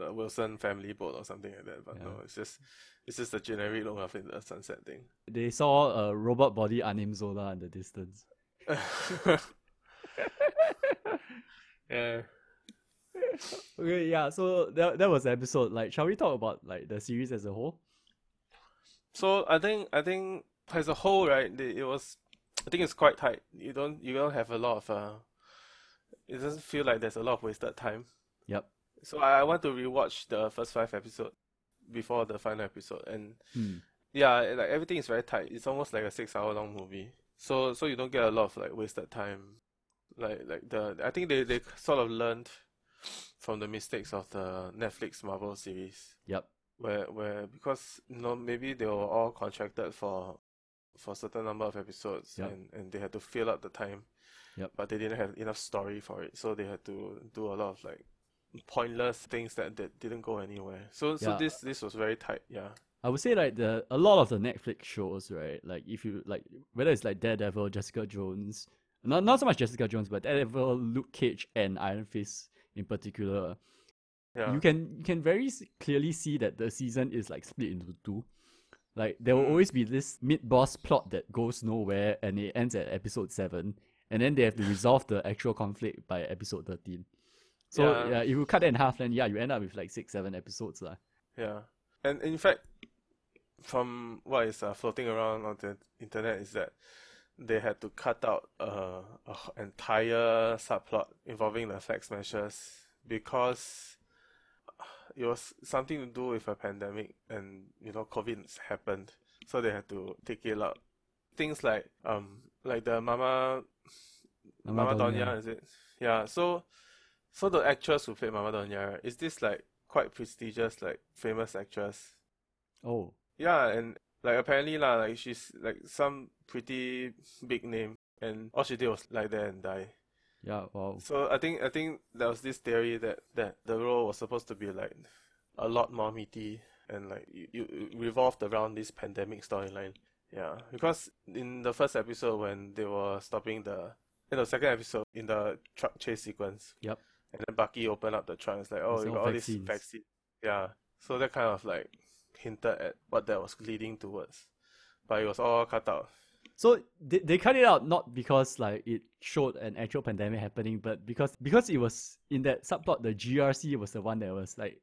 the Wilson family boat or something like that, but no, it's just it's just the generic look of the sunset thing. They saw a robot body Arnim Zola in the distance. yeah. Okay, yeah, so that that was the episode. Like, shall we talk about like the series as a whole? So I think I think as a whole, right, the- it was I think it's quite tight. You don't you don't have a lot of uh it doesn't feel like there's a lot of wasted time. Yep. So I, I want to rewatch the first five episodes before the final episode and Hmm. yeah, like everything is very tight. It's almost like a six hour long movie. So so you don't get a lot of like wasted time. Like like the I think they, they sort of learned from the mistakes of the Netflix Marvel series Yep. where where because you know maybe they were all contracted for for a certain number of episodes Yep. and, and they had to fill up the time. Yep. But they didn't have enough story for it, so they had to do a lot of like pointless things that, that didn't go anywhere. So so Yeah. this this was very tight, yeah. I would say like the a lot of the Netflix shows, right? Like if you like whether it's like Daredevil, Jessica Jones, not not so much Jessica Jones, but Daredevil, Luke Cage, and Iron Fist in particular. Yeah. You can you can very clearly see that the season is like split into two. Like there will Mm. always be this mid boss plot that goes nowhere and it ends at episode seven, and then they have to resolve the actual conflict by episode thirteen. So Yeah. yeah, if you cut it in half, then yeah, you end up with like six, seven episodes lah. Yeah, and in fact, from what is uh, floating around on the internet is that they had to cut out uh, a h- entire subplot involving the flag smashers because it was something to do with a pandemic and you know COVID happened, so they had to take it out. Things like um like the Mama Mama Mama. Donya, is it? Yeah. So so the actress who played Mama Donya is this like quite prestigious like famous actress. Oh, Yeah, and like apparently lah, like she's like some pretty big name, and all she did was lie there and die. yeah. Wow. So I think I think there was this theory that that the role was supposed to be like a lot more meaty and like you, you revolved around this pandemic storyline. Yeah, because in the first episode when they were stopping the in the second episode in the truck chase sequence. Yep. And then Bucky opened up the trunk. It's like, oh, you got all this vaccines. Yeah. So that kind of like hinted at what that was leading towards, but it was all cut out. So they, they cut it out not because like it showed an actual pandemic happening, but because because it was in that subplot, the GRC was the one that was like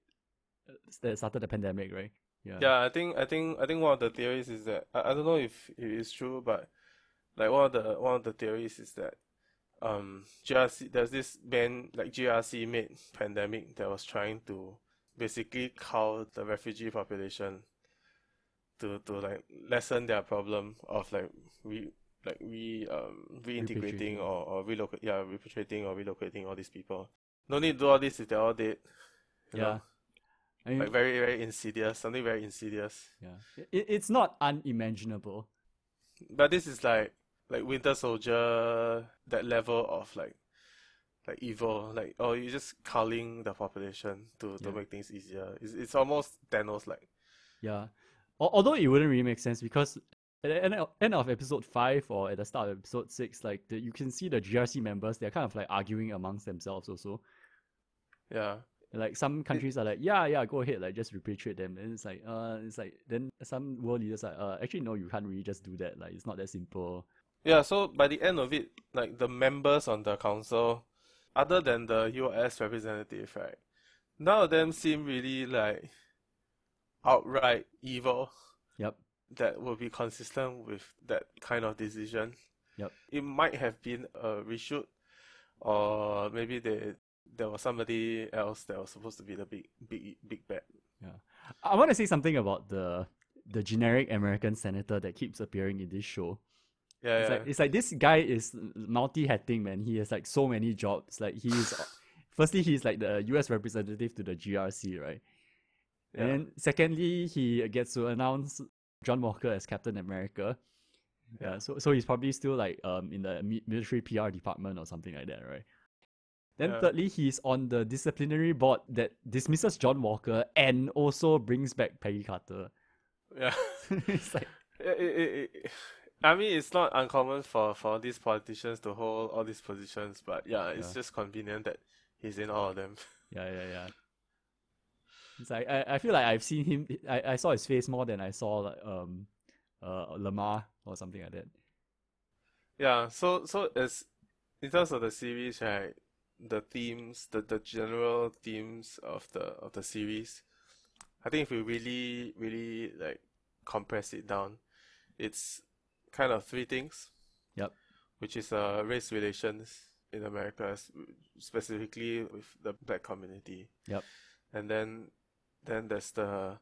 uh, that started the pandemic, right? Yeah. Yeah, I think I think I think one of the theories is that I, I don't know if it is true, but like one of the one of the theories is that um GRC there's this band like GRC made pandemic that was trying to basically cull the refugee population to to like lessen their problem of like re like re um reintegrating or, or relocate yeah repatriating or relocating all these people. No need to do all this if they're all dead. you know? Yeah. I mean, Like very very insidious, something very insidious. yeah. It, it's not unimaginable. But this is like like Winter Soldier, that level of like like evil. Like oh, you're just culling the population to, to Yeah. make things easier. It's it's almost Thanos like. Yeah. Although it wouldn't really make sense because at the end of, end of episode five or at the start of episode six, like the, you can see the GRC members, they're kind of like arguing amongst themselves also. Yeah. Like some countries are like, yeah, yeah, go ahead, like just repatriate them. And it's like, uh, it's like then some world leaders are, uh, actually no, you can't really just do that. Like it's not that simple. Yeah, so by the end of it, like the members on the council, other than the US representative, right? None of them seem really like outright evil. Yep. that would be consistent with that kind of decision. Yep. It might have been a reshoot, or maybe they there was somebody else that was supposed to be the big big big bad. Yeah. I want to say something about the the generic American senator that keeps appearing in this show. Yeah, It's yeah, like it's like this guy is multi-hatting, man. He has like so many jobs. Like he's firstly he's like the U.S. representative to the GRC, right? yeah. And secondly, he gets to announce John Walker as Captain America. Yeah, so so he's probably still like um in the military PR department or something like that, right? Then Yeah. thirdly, he's on the disciplinary board that dismisses John Walker and also brings back Peggy Carter. yeah. it's like it- it- it- I mean, it's not uncommon for for these politicians to hold all these positions, but yeah, it's Yeah. just convenient that he's in all of them. Yeah, yeah, yeah. It's like I, I feel like I've seen him. I, I saw his face more than I saw like um, uh Lemar or something like that. Yeah, so so as in terms of the series, right, the themes, the, the general themes of the of the series, I think if we really really like compress it down, it's kind of three things. Yep. Which is uh race relations in America, specifically with the black community. Yep. And then then there's the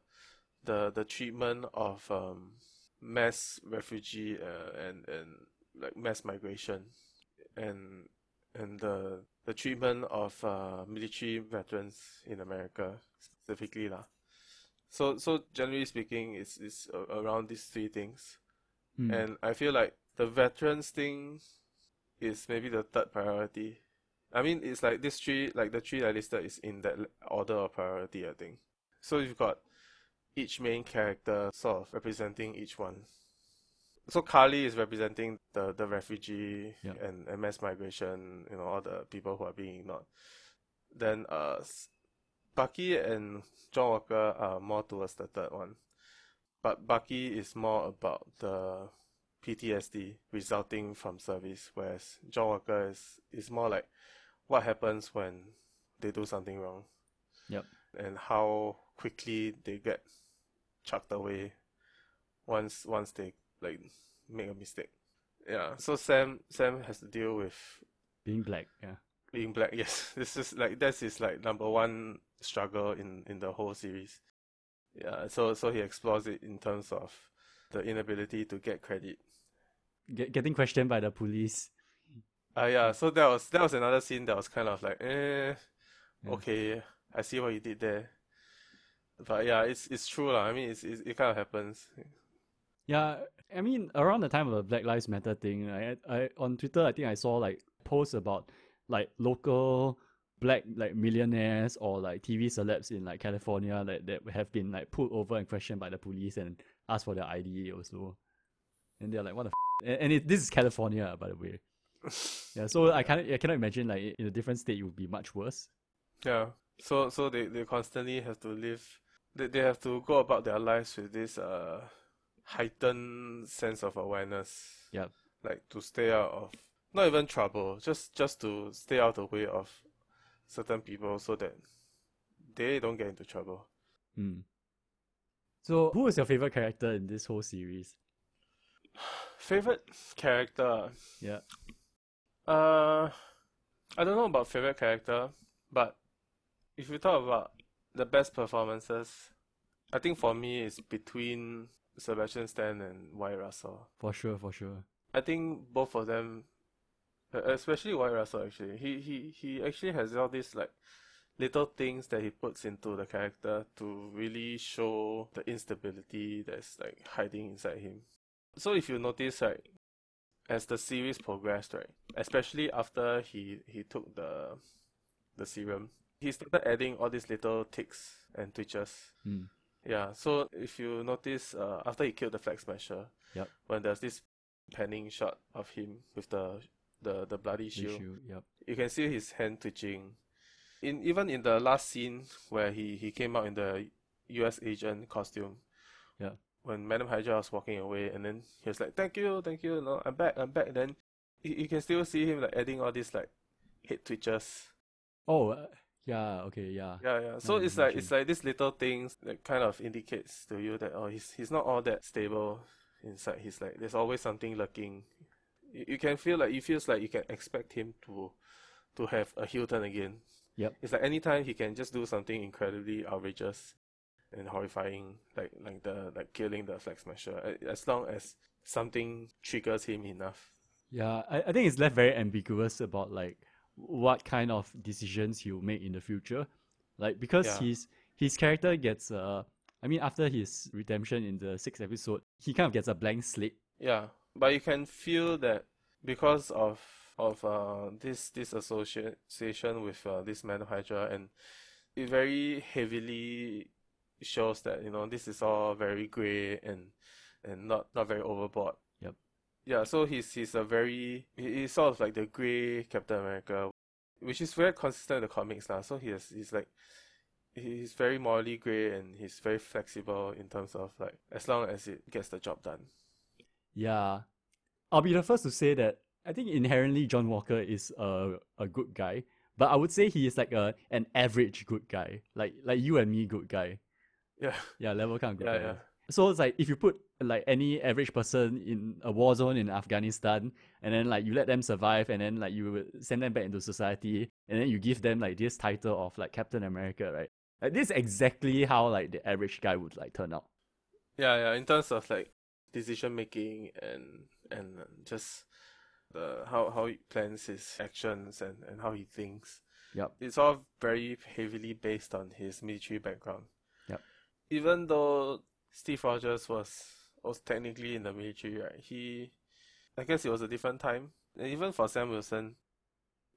the the treatment of um mass refugee uh, and and like mass migration and and the the treatment of uh, military veterans in America specifically lah. So so generally speaking, it's it's around these three things, Hmm. and I feel like the veterans thing is maybe the third priority. I mean, it's like this three, like the three I listed is in that order of priority, I think. So you've got each main character sort of representing each one. So Karli is representing the the refugee Yeah. and, and mass migration, you know, all the people who are being ignored. Then uh, Bucky and John Walker are more towards the third one, but Bucky is more about the PTSD resulting from service, whereas John Walker is is more like what happens when they do something wrong. Yep. And how quickly they get chucked away once once they like make a mistake. Yeah. So Sam Sam has to deal with Being black, yeah. being black. Yes, this is like that's his like number one struggle in in the whole series. Yeah. So so he explores it in terms of the inability to get credit. Get, getting questioned by the police. Uh, yeah, so that was that was another scene that was kind of like, eh, okay, I see what you did there. But yeah, it's it's true lah. I mean, it's, it's it kind of happens. Yeah, I mean, around the time of the Black Lives Matter thing, I, I on Twitter, I think I saw like posts about like local black like millionaires or like TV celebs in like California that, that have been like pulled over and questioned by the police and asked for their ID also. And they're like, what the f-? And, and it, this is California, by the way. Yeah, so I cannot, I cannot imagine like in a different state it would be much worse. Yeah. So so they, they constantly have to live. They they have to go about their lives with this uh heightened sense of awareness. Yeah. Like to stay out of not even trouble, just just to stay out of the way of certain people so that they don't get into trouble. Hmm. So, who was your favorite character in this whole series? Favorite character? Yeah. Uh, I don't know about favorite character, but if you talk about the best performances, I think for me it's between Sebastian Stan and Wyatt Russell. For sure, for sure. I think both of them, especially Wyatt Russell, actually, he he he actually has all these like little things that he puts into the character to really show the instability that's like hiding inside him. So if you notice, right, as the series progressed, right, especially after he he took the the serum, he started adding all these little ticks and twitches. Hmm. Yeah, so if you notice, uh, after he killed the Flag Smasher, Yep. when there's this panning shot of him with the the the bloody The shield, shield, Yep. you can see his hand twitching. In even in the last scene where he he came out in the U.S. agent costume. Yeah. When Madam Hydra was walking away, and then he was like, "Thank you, thank you, no, I'm back, I'm back." Then you, you can still see him like adding all these like head twitches. Oh, uh, yeah. Okay, yeah. Yeah, yeah. So you it's like it's like these little things that kind of indicates to you that oh he's he's not all that stable inside. He's like there's always something lurking. You, you can feel like it feels like you can expect him to to have a heel turn again. Yep. It's like anytime he can just do something incredibly outrageous and horrifying, like like the like killing the flag smasher. As long as something triggers him enough. Yeah, I, I think it's left very ambiguous about like what kind of decisions he'll make in the future. Like because Yeah. his his character gets uh I mean after his redemption in the sixth episode, he kind of gets a blank slate. Yeah, but you can feel that because of of uh this this association with uh, this Man Hydra, and it very heavily shows that you know this is all very gray and and not not very overboard. Yep. Yeah, so he's he's a very he's sort of like the gray Captain America, which is very consistent in the comics now. So he has he's like he's very morally gray and he's very flexible in terms of like as long as it gets the job done. Yeah. I'll be the first to say that I think inherently John Walker is a a good guy, but I would say he is like a an average good guy. Like like you and me good guy. Yeah. Yeah, level kind of good Yeah, guy. yeah. So it's like if you put like any average person in a war zone in Afghanistan and then like you let them survive and then like you send them back into society and then you give them like this title of like Captain America, right? Like this is exactly how like the average guy would like turn out. Yeah, yeah. In terms of like decision making and and just the how how he plans his actions and and how he thinks. Yep. It's all very heavily based on his military background. Yep. Even though Steve Rogers was was technically in the military, right? He, I guess it was a different time. And even for Sam Wilson,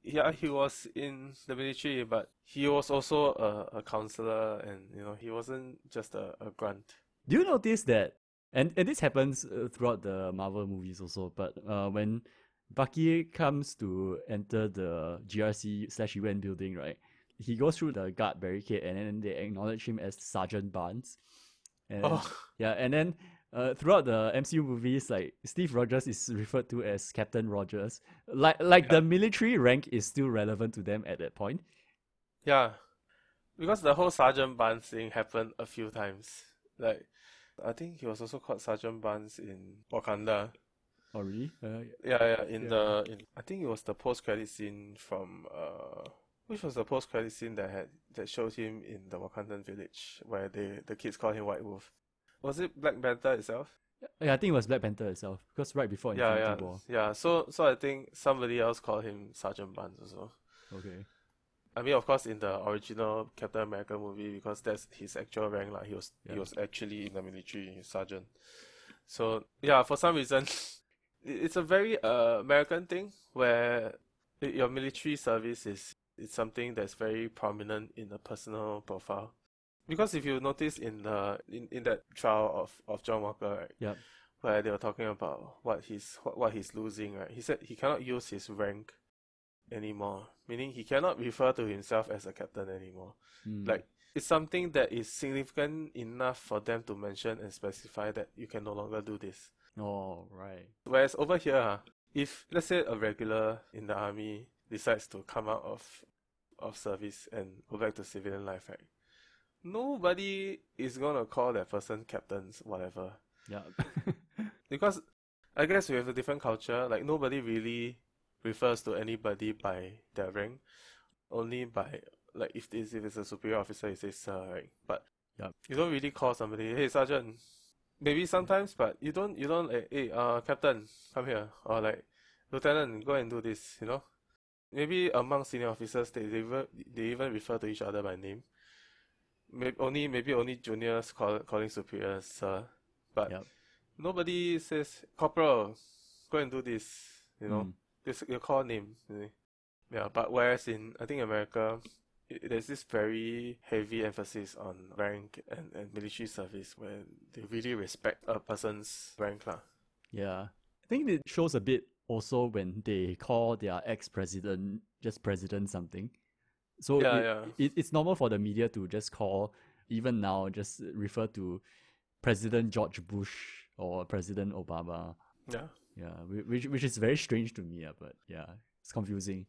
yeah, he was in the military, but he was also a, a counselor, and you know he wasn't just a, a grunt. Do you notice that? And and this happens uh, throughout the Marvel movies also. But uh, when Bucky comes to enter the GRC slash UN building, right? He goes through the guard barricade, and then they acknowledge him as Sergeant Barnes. And Oh, yeah, and then uh, throughout the MCU movies, like Steve Rogers is referred to as Captain Rogers. Like like the military rank is still relevant to them at that point. Yeah, because the whole Sergeant Barnes thing happened a few times. Like, I think he was also called Sergeant Barnes in Wakanda. Oh really? Uh, Yeah, yeah. In Yeah. the in I think it was the post credit scene from uh which was the post credit scene that had that showed him in the Wakandan village where they the kids call him White Wolf. Was it Black Panther itself? yeah, I think it was Black Panther itself because right before Yeah, Infinity yeah, War. yeah. So so I think somebody else called him Sergeant Barnes also. Okay. I mean, of course, in the original Captain America movie, because that's his actual rank, like he was he was actually in the military, sergeant. So yeah, for some reason, it's a very uh, American thing where your military service is is something that's very prominent in the personal profile. Because if you notice in the in, in that trial of, of John Walker, right, where they were talking about what he's what, what he's losing, right? He said he cannot use his rank anymore, meaning he cannot refer to himself as a captain anymore. Mm. Like it's something that is significant enough for them to mention and specify that you can no longer do this. Oh right. Whereas over here, ah, if let's say a regular in the army decides to come out of of service and go back to civilian life, right? Nobody is gonna call that person captains, whatever. Yeah. Because I guess we have a different culture. Like nobody really refers to anybody by their rank, only by like if this if it's a superior officer, you say sir, right? But Yup. you don't really call somebody, hey sergeant. Maybe sometimes, but you don't you don't like, hey uh captain, come here, or like lieutenant, go and do this. You know, maybe among senior officers, they they even, they even refer to each other by name. Maybe only maybe only juniors call calling superiors sir, but Yep. nobody says corporal go and do this you know Mm. This your call name yeah but whereas in i think america i there's this very heavy emphasis on rank and, and military service where they really respect a person's rank lah. Yeah. I think it shows a bit also when they call their ex president just president something. So Yeah, it, yeah. It, it's normal for the media to just call, even now, just refer to President George Bush or President Obama. yeah Yeah, which which is very strange to me, yeah, but yeah, it's confusing.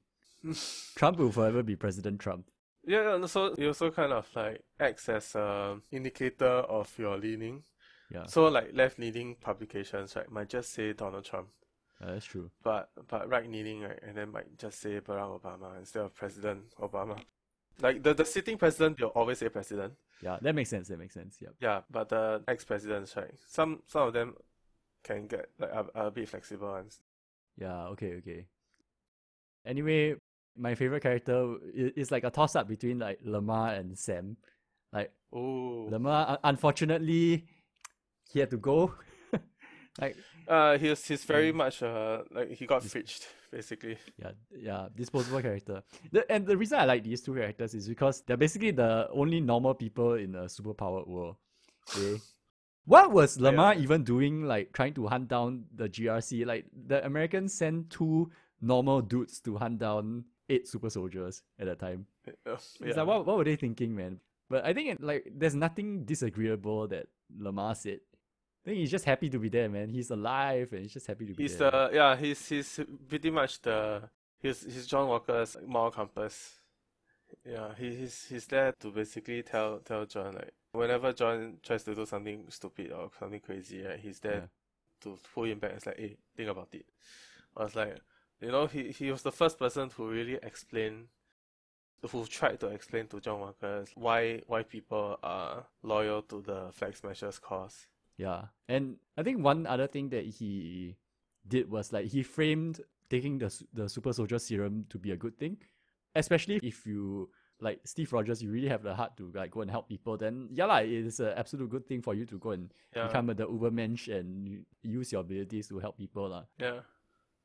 Trump will forever be President Trump. yeah and so it also kind of like acts as an indicator of your leaning Yeah, so like left leaning publications right might just say donald trump yeah, that's true. but but right leaning right and then might just say Barack Obama instead of President Obama. Like the, the sitting president they'll always say president. Yeah, that makes sense. That makes sense. Yeah. Yeah, but the ex presidents, right? Some some of them can get like are a bit flexible and Yeah, okay, okay. Anyway, my favorite character is, is like a toss up between like Lemar and Sam. Like Ooh. Lemar, unfortunately, he had to go. like Uh he's he's very Mm. much uh like he got fridged, basically. yeah, yeah, disposable character. The, and the reason I like these two characters is because they're basically the only normal people in a superpowered world. Okay. What was Lemar even doing, like trying to hunt down the GRC? Like the Americans sent two normal dudes to hunt down eight super soldiers at that time. Uh, It's yeah. like what what were they thinking, man? But I think it, like there's nothing disagreeable that Lemar said. I think he's just happy to be there, man. He's alive and he's just happy to be He's there. the yeah, he's he's pretty much the he's he's John Walker's moral compass. Yeah, he, he's he's there to basically tell tell John like whenever John tries to do something stupid or something crazy, right, he's there Yeah. to pull him back. It's like, hey, think about it. I was like, you know, he he was the first person who really explained who tried to explain to John Walker why why people are loyal to the Flag Smashers cause. Yeah. And I think one other thing that he did was like he framed taking the the super soldier serum to be a good thing, especially if you like Steve Rogers, you really have the heart to like go and help people. Then yeah, like, it is an absolute good thing for you to go and Yeah. become the Ubermensch and use your abilities to help people, lah. Yeah.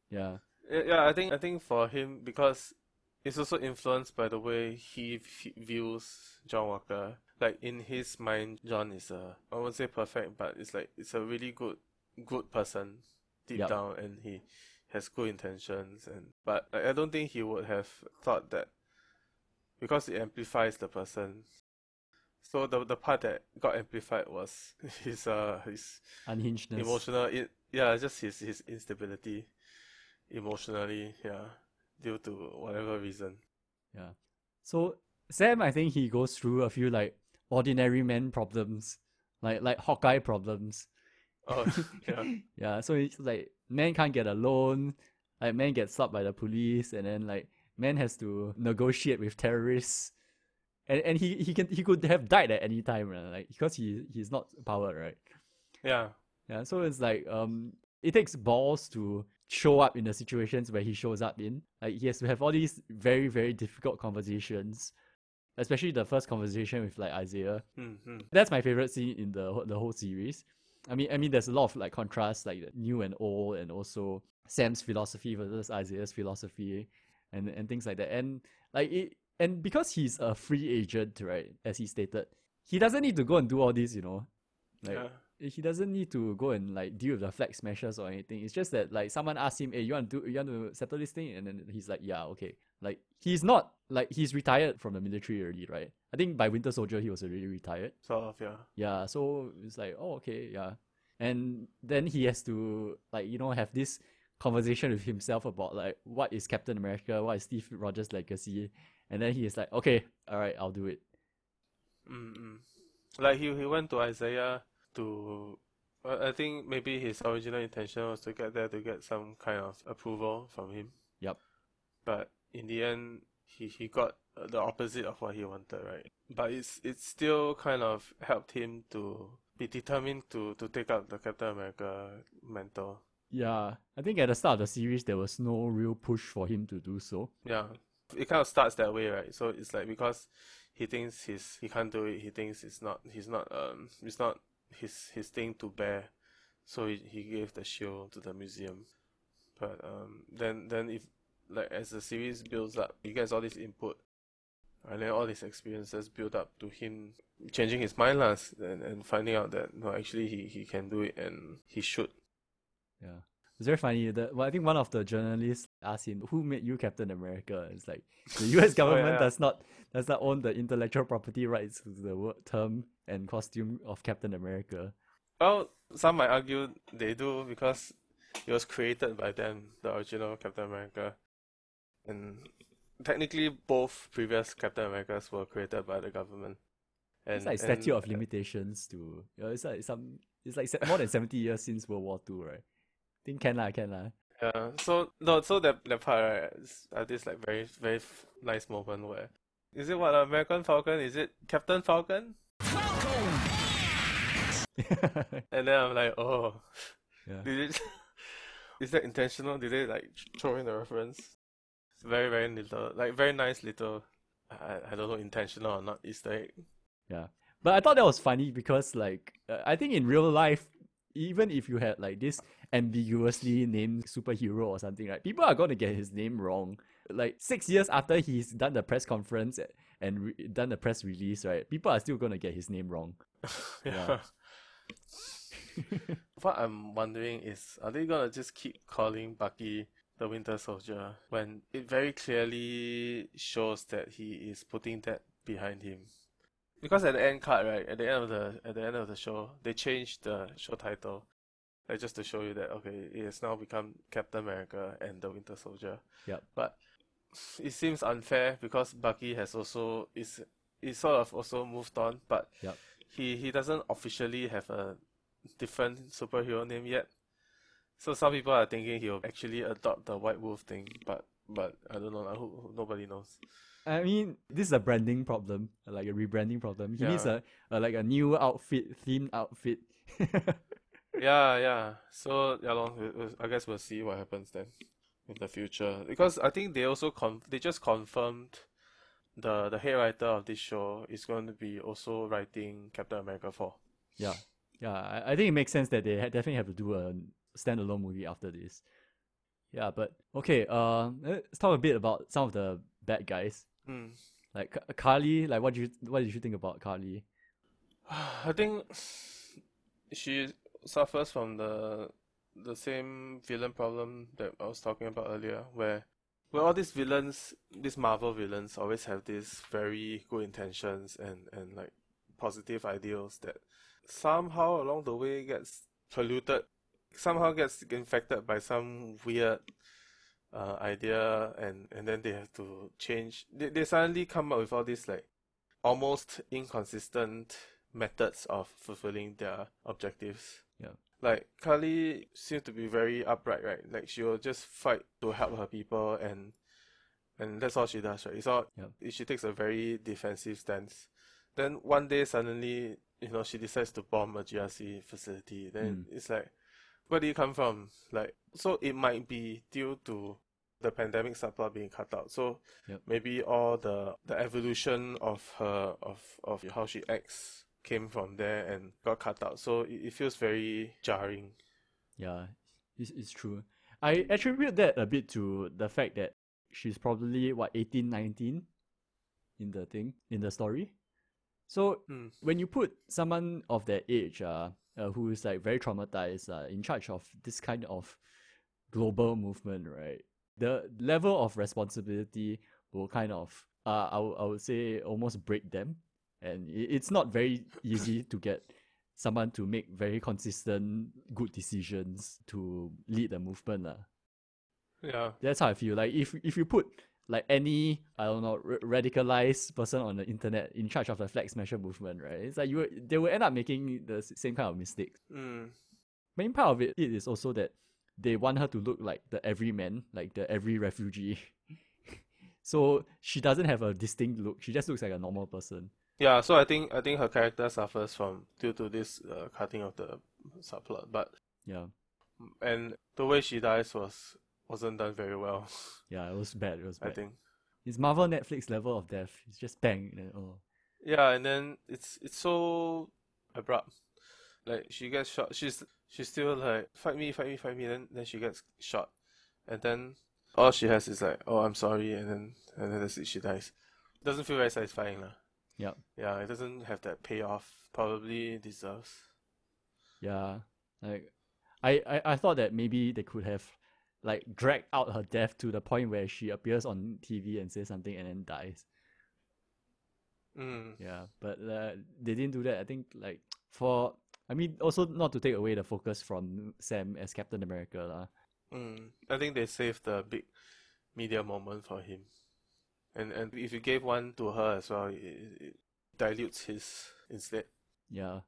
Yeah. Yeah, I think I think for him because it's also influenced by the way he views John Walker. Like in his mind, John is a I won't say perfect, but it's like it's a really good good person deep Yup. down, and he has good intentions. And but like, I don't think he would have thought that because it amplifies the person. So the the part that got amplified was his uh his Unhingedness. emotional it yeah just his his instability emotionally yeah due to whatever reason Yeah. So Sam, I think he goes through a few like ordinary man problems, like like Hawkeye problems, Oh, yeah. Yeah, so it's like man can't get a loan, like man gets stopped by the police, and then like man has to negotiate with terrorists, and and he he can he could have died at any time, right? like because he he's not powered, right? Yeah. Yeah, so it's like um, it takes balls to show up in the situations where he shows up in. Like he has to have all these very very difficult conversations, especially the first conversation with like Isaiah. Mm-hmm. That's my favorite scene in the whole- the whole series. I mean, I mean, there's a lot of like contrast, like the new and old, and also Sam's philosophy versus Isaiah's philosophy, and and things like that. And like it, and because he's a free agent, right, as he stated, he doesn't need to go and do all this, you know, like Yeah. he doesn't need to go and like deal with the flag smashers or anything. It's just that like someone asked him, "Hey, you want to do, you want to settle this thing?" And then he's like, "Yeah, okay." Like he's not like he's retired from the military already, right? I think by Winter Soldier he was already retired. Sort of, yeah. Yeah, so it's like, oh, okay, yeah. And then he has to, like, you know, have this conversation with himself about, like, what is Captain America, what is Steve Rogers' legacy. And then he is like, okay, all right, I'll do it. Mm-mm. Like he he went to Isaiah to uh, I think maybe his original intention was to get there to get some kind of approval from him. Yep. But in the end, he he got uh, the opposite of what he wanted, right? But it's it's still kind of helped him to be determined to to take up the Captain America mantle. Yeah, I think at the start of the series, there was no real push for him to do so. Yeah, it kind of starts that way, right? So it's like because he thinks he's he can't do it. He thinks it's not he's not um it's not his his thing to bear. So he he gave the shield to the museum. But um then then if like as the series builds up, he gets all this input, and then all these experiences build up to him changing his mind last and, and finding out that no actually he, he can do it and he should. Yeah. It's very funny. that well, I think one of the journalists asked him, "Who made you Captain America?" It's like the U.S. government oh, yeah. does not does not own the intellectual property rights to the word, term and costume of Captain America. Well, some might argue they do because it was created by them, the original Captain America. And technically, both previous Captain Americas were created by the government. And, It's like statute and- of limitations to you know, it's like some it's like more than seventy years since World War Two, right? Think can lah, can lah. Yeah, so no, so that that part right, is uh, this like very very f- nice moment where is it what American Falcon? Is it Captain Falcon? Falcon. and then I'm like, oh, yeah. did it? is that intentional? Did they like throw in the reference? It's very very little, like very nice little. I I don't know intentional or not Easter egg. Yeah. But I thought that was funny because, like, uh, I think in real life, even if you had like this ambiguously named superhero or something, right, people are going to get his name wrong. Like six years after he's done the press conference and re- done the press release, right, people are still going to get his name wrong. Yeah. what I'm wondering is, are they gonna just keep calling Bucky the Winter Soldier when it very clearly shows that he is putting that behind him? Because at the end card, right, at the end of the at the end of the show, they changed the show title, like just to show you that okay, it has now become Captain America and the Winter Soldier. Yep. But it seems unfair because Bucky has also is is sort of also moved on, but Yep. he he doesn't officially have a different superhero name yet. So some people are thinking he'll actually adopt the White Wolf thing, but but I don't know. Who, who, nobody knows. I mean, this is a branding problem, like a rebranding problem. He needs a, a like a new outfit, themed outfit. Yeah, yeah. So yeah, we- we- I guess we'll see what happens then in the future. Because I think they also con they just confirmed the the head writer of this show is going to be also writing Captain America 4. yeah, yeah. I, I think it makes sense that they ha- definitely have to do a standalone movie after this. Yeah, but okay. Uh, let's talk a bit about some of the bad guys. Hmm. Like Ca- Karli, like what did you what did you think about Karli? I think she suffers from the the same villain problem that I was talking about earlier, where where all these villains, these Marvel villains, always have these very good intentions and and like positive ideals that somehow along the way gets polluted, somehow gets infected by some weird uh, idea, and and then they have to change. They they suddenly come up with all these like almost inconsistent methods of fulfilling their objectives. Yeah. like Karli seems to be very upright, right? Like she will just fight to help her people and and that's all she does, right? It's all Yep. she takes a very defensive stance. Then one day suddenly, you know, she decides to bomb a GRC facility. Then it's like, where do you come from? Like, so it might be due to the pandemic subplot being cut out. So Yep. maybe all the the evolution of her of of how she acts came from there and got cut out. So it, it feels very jarring. Yeah, it's, it's true. I attribute that a bit to the fact that she's probably, what, 18, 19 in the thing, in the story. So Hmm. when you put someone of that age, uh, uh, who is like very traumatized, uh, in charge of this kind of global movement, right? The level of responsibility will kind of, uh, I, would- I would say, almost break them. And it's not very easy to get someone to make very consistent, good decisions to lead the movement. lah. Yeah. That's how I feel. Like if if you put like any I don't know r- radicalized person on the internet in charge of the flag smasher movement, right? It's like you they will end up making the same kind of mistakes. Mm. Main part of it, it is also that they want her to look like the everyman, like the every refugee. so she doesn't have a distinct look. She just looks like a normal person. Yeah, so I think I think her character suffers from due to this uh, cutting of the subplot, but Yeah, and the way she dies was wasn't done very well. yeah, it was bad. It was bad. I think. It's Marvel Netflix level of death. It's just bang. And then, oh. Yeah, and then it's it's so abrupt. Like she gets shot. She's she's still like fight me, fight me, fight me. Then then she gets shot, and then all she has is like, oh, I'm sorry, and then and then that's it. She dies. Doesn't feel very satisfying, lah. Yeah. Yeah, it doesn't have that payoff. Probably deserves. Yeah, like I, I I thought that maybe they could have like dragged out her death to the point where she appears on TV and says something and then dies. Mm. Yeah, but uh, they didn't do that. I think like for I mean also not to take away the focus from Sam as Captain America lah. Mm, I think they saved the big media moment for him, and and if you gave one to her as well, it, it it dilutes his instead. Yeah.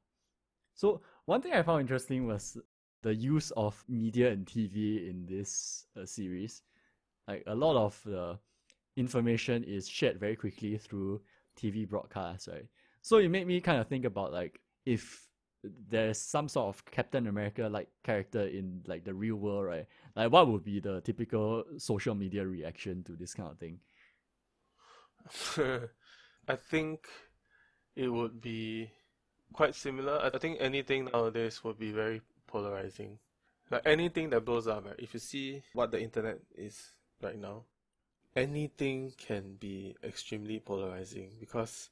So one thing I found interesting was the use of media and TV in this uh, series. Like a lot of the information is shared very quickly through TV broadcasts, right? So it made me kind of think about like if there's some sort of Captain America like character in like the real world, right? Like what would be the typical social media reaction to this kind of thing? I think it would be quite similar. I think anything nowadays would be very polarizing. Like anything that blows up, right? If you see what the internet is right now, anything can be extremely polarizing because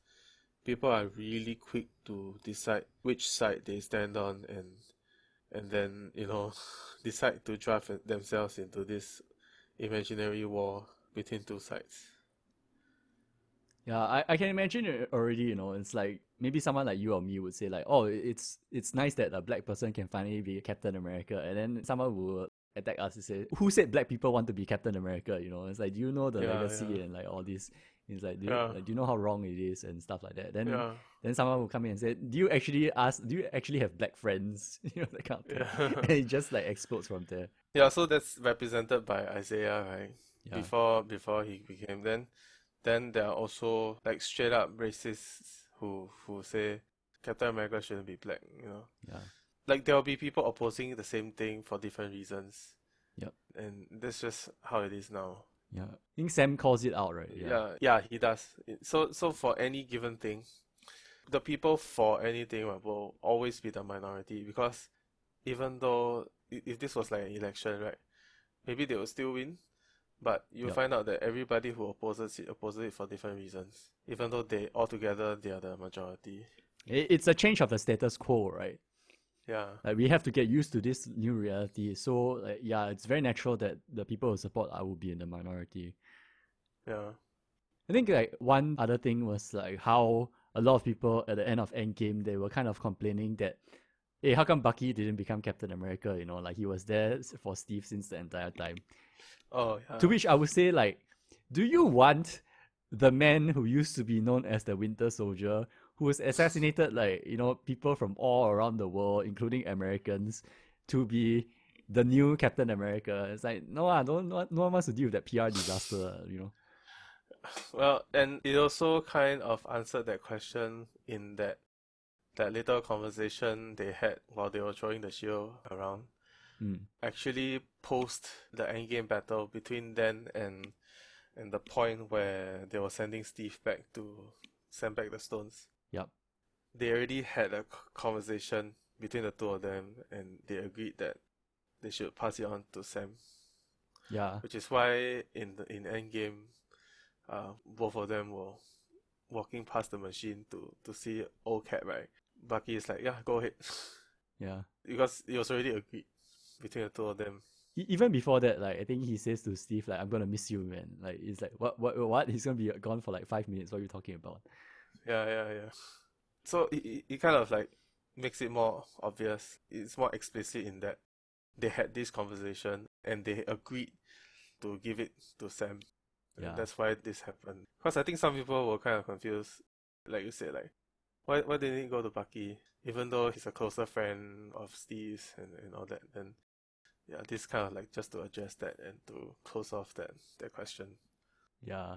people are really quick to decide which side they stand on and and then, you know, decide to drive themselves into this imaginary war between two sides. Yeah, I, I can imagine it already, you know, it's like maybe someone like you or me would say like, oh, it's it's nice that a black person can finally be Captain America, and then someone will attack us and say, who said black people want to be Captain America? You know, it's like, do you know the Yeah, legacy yeah. and like all this? It's like, do you, Yeah. like, do you know how wrong it is and stuff like that? Then Yeah. then someone will come in and say, do you actually ask? Do you actually have black friends? you know that kind of thing. Yeah. and it just like explodes from there. Yeah, so that's represented by Isaiah, right? Before before he became then then there are also like straight up racists who who say Captain America shouldn't be black, you know. Yeah. Like there will be people opposing the same thing for different reasons. Yep. And that's just how it is now. Yeah. I think Sam calls it out, right? Yeah, yeah, he does. So so for any given thing, the people for anything right, will always be the minority because even though if this was like an election, right, maybe they will still win, but you'll find out that everybody who opposes it opposes it for different reasons, even though they altogether they are the majority. It's a change of the status quo, right? Yeah, Like we have to get used to this new reality. So like, yeah, it's very natural that the people who support I will be in the minority. yeah, I think like one other thing was like how a lot of people at the end of Endgame they were kind of complaining that, hey, how come Bucky didn't become Captain America? You know, like he was there for Steve since the entire time. oh yeah, To which I would say like, do you want the man who used to be known as the Winter Soldier, who was assassinated like you know people from all around the world, including Americans, to be the new Captain America. It's like no, ah, no, no, no one wants to deal with that PR disaster. You know. Well, and it also kind of answered that question in that that little conversation they had while they were throwing the shield around. Mm. Actually, post the endgame battle between then and and the point where they were sending Steve back to send back the stones. Yep. They already had a conversation between the two of them, and they agreed that they should pass it on to Sam. Yeah. Which is why in the in Endgame, uh, both of them were walking past the machine to to see old Cap, right? Bucky is like, yeah, go ahead, Yeah. because it was already agreed between the two of them. Even before that, like I think he says to Steve, like, "I'm gonna miss you, man." Like it's like, what, what, what? He's gonna be gone for like five minutes. What are you talking about? Yeah, yeah, yeah. So it, it, kind of like makes it more obvious. It's more explicit in that they had this conversation and they agreed to give it to Sam. And Yeah. That's why this happened. Because I think some people were kind of confused. Like you said, like, why why didn't he go to Bucky? Even though he's a closer friend of Steve's and, and all that, then yeah, this kind of like just to address that and to close off that that question. Yeah.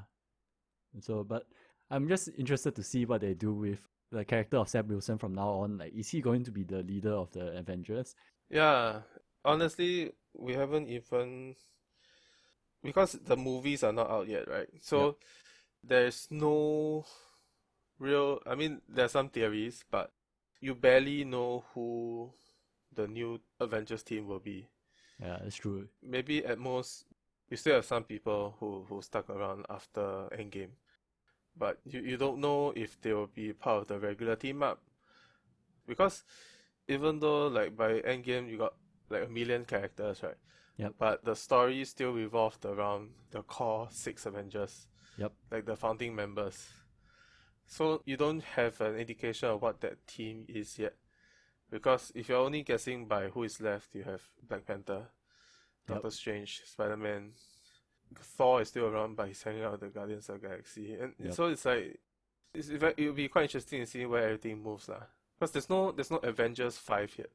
And so, but I'm just interested to see what they do with the character of Sam Wilson from now on. Like, is he going to be the leader of the Avengers? Yeah, honestly, we haven't even because the movies are not out yet, right? So there's no real. I mean, there's some theories, but you barely know who the new Avengers team will be. Yeah, that's true. Maybe at most you still have some people who who stuck around after Endgame, but you you don't know if they will be part of the regular team up, because even though like by Endgame you got like a million characters, right? Yep. But the story still revolved around the core six Avengers, Yep. like the founding members. So you don't have an indication of what that team is yet. Because if you're only guessing by who is left, you have Black Panther, Yep. Doctor Strange, Spider Man. Thor is still around, but he's hanging out with the Guardians of the Galaxy, and Yep. so it's like it's it will be quite interesting to see where everything moves lah. Because there's no there's no Avengers five yet.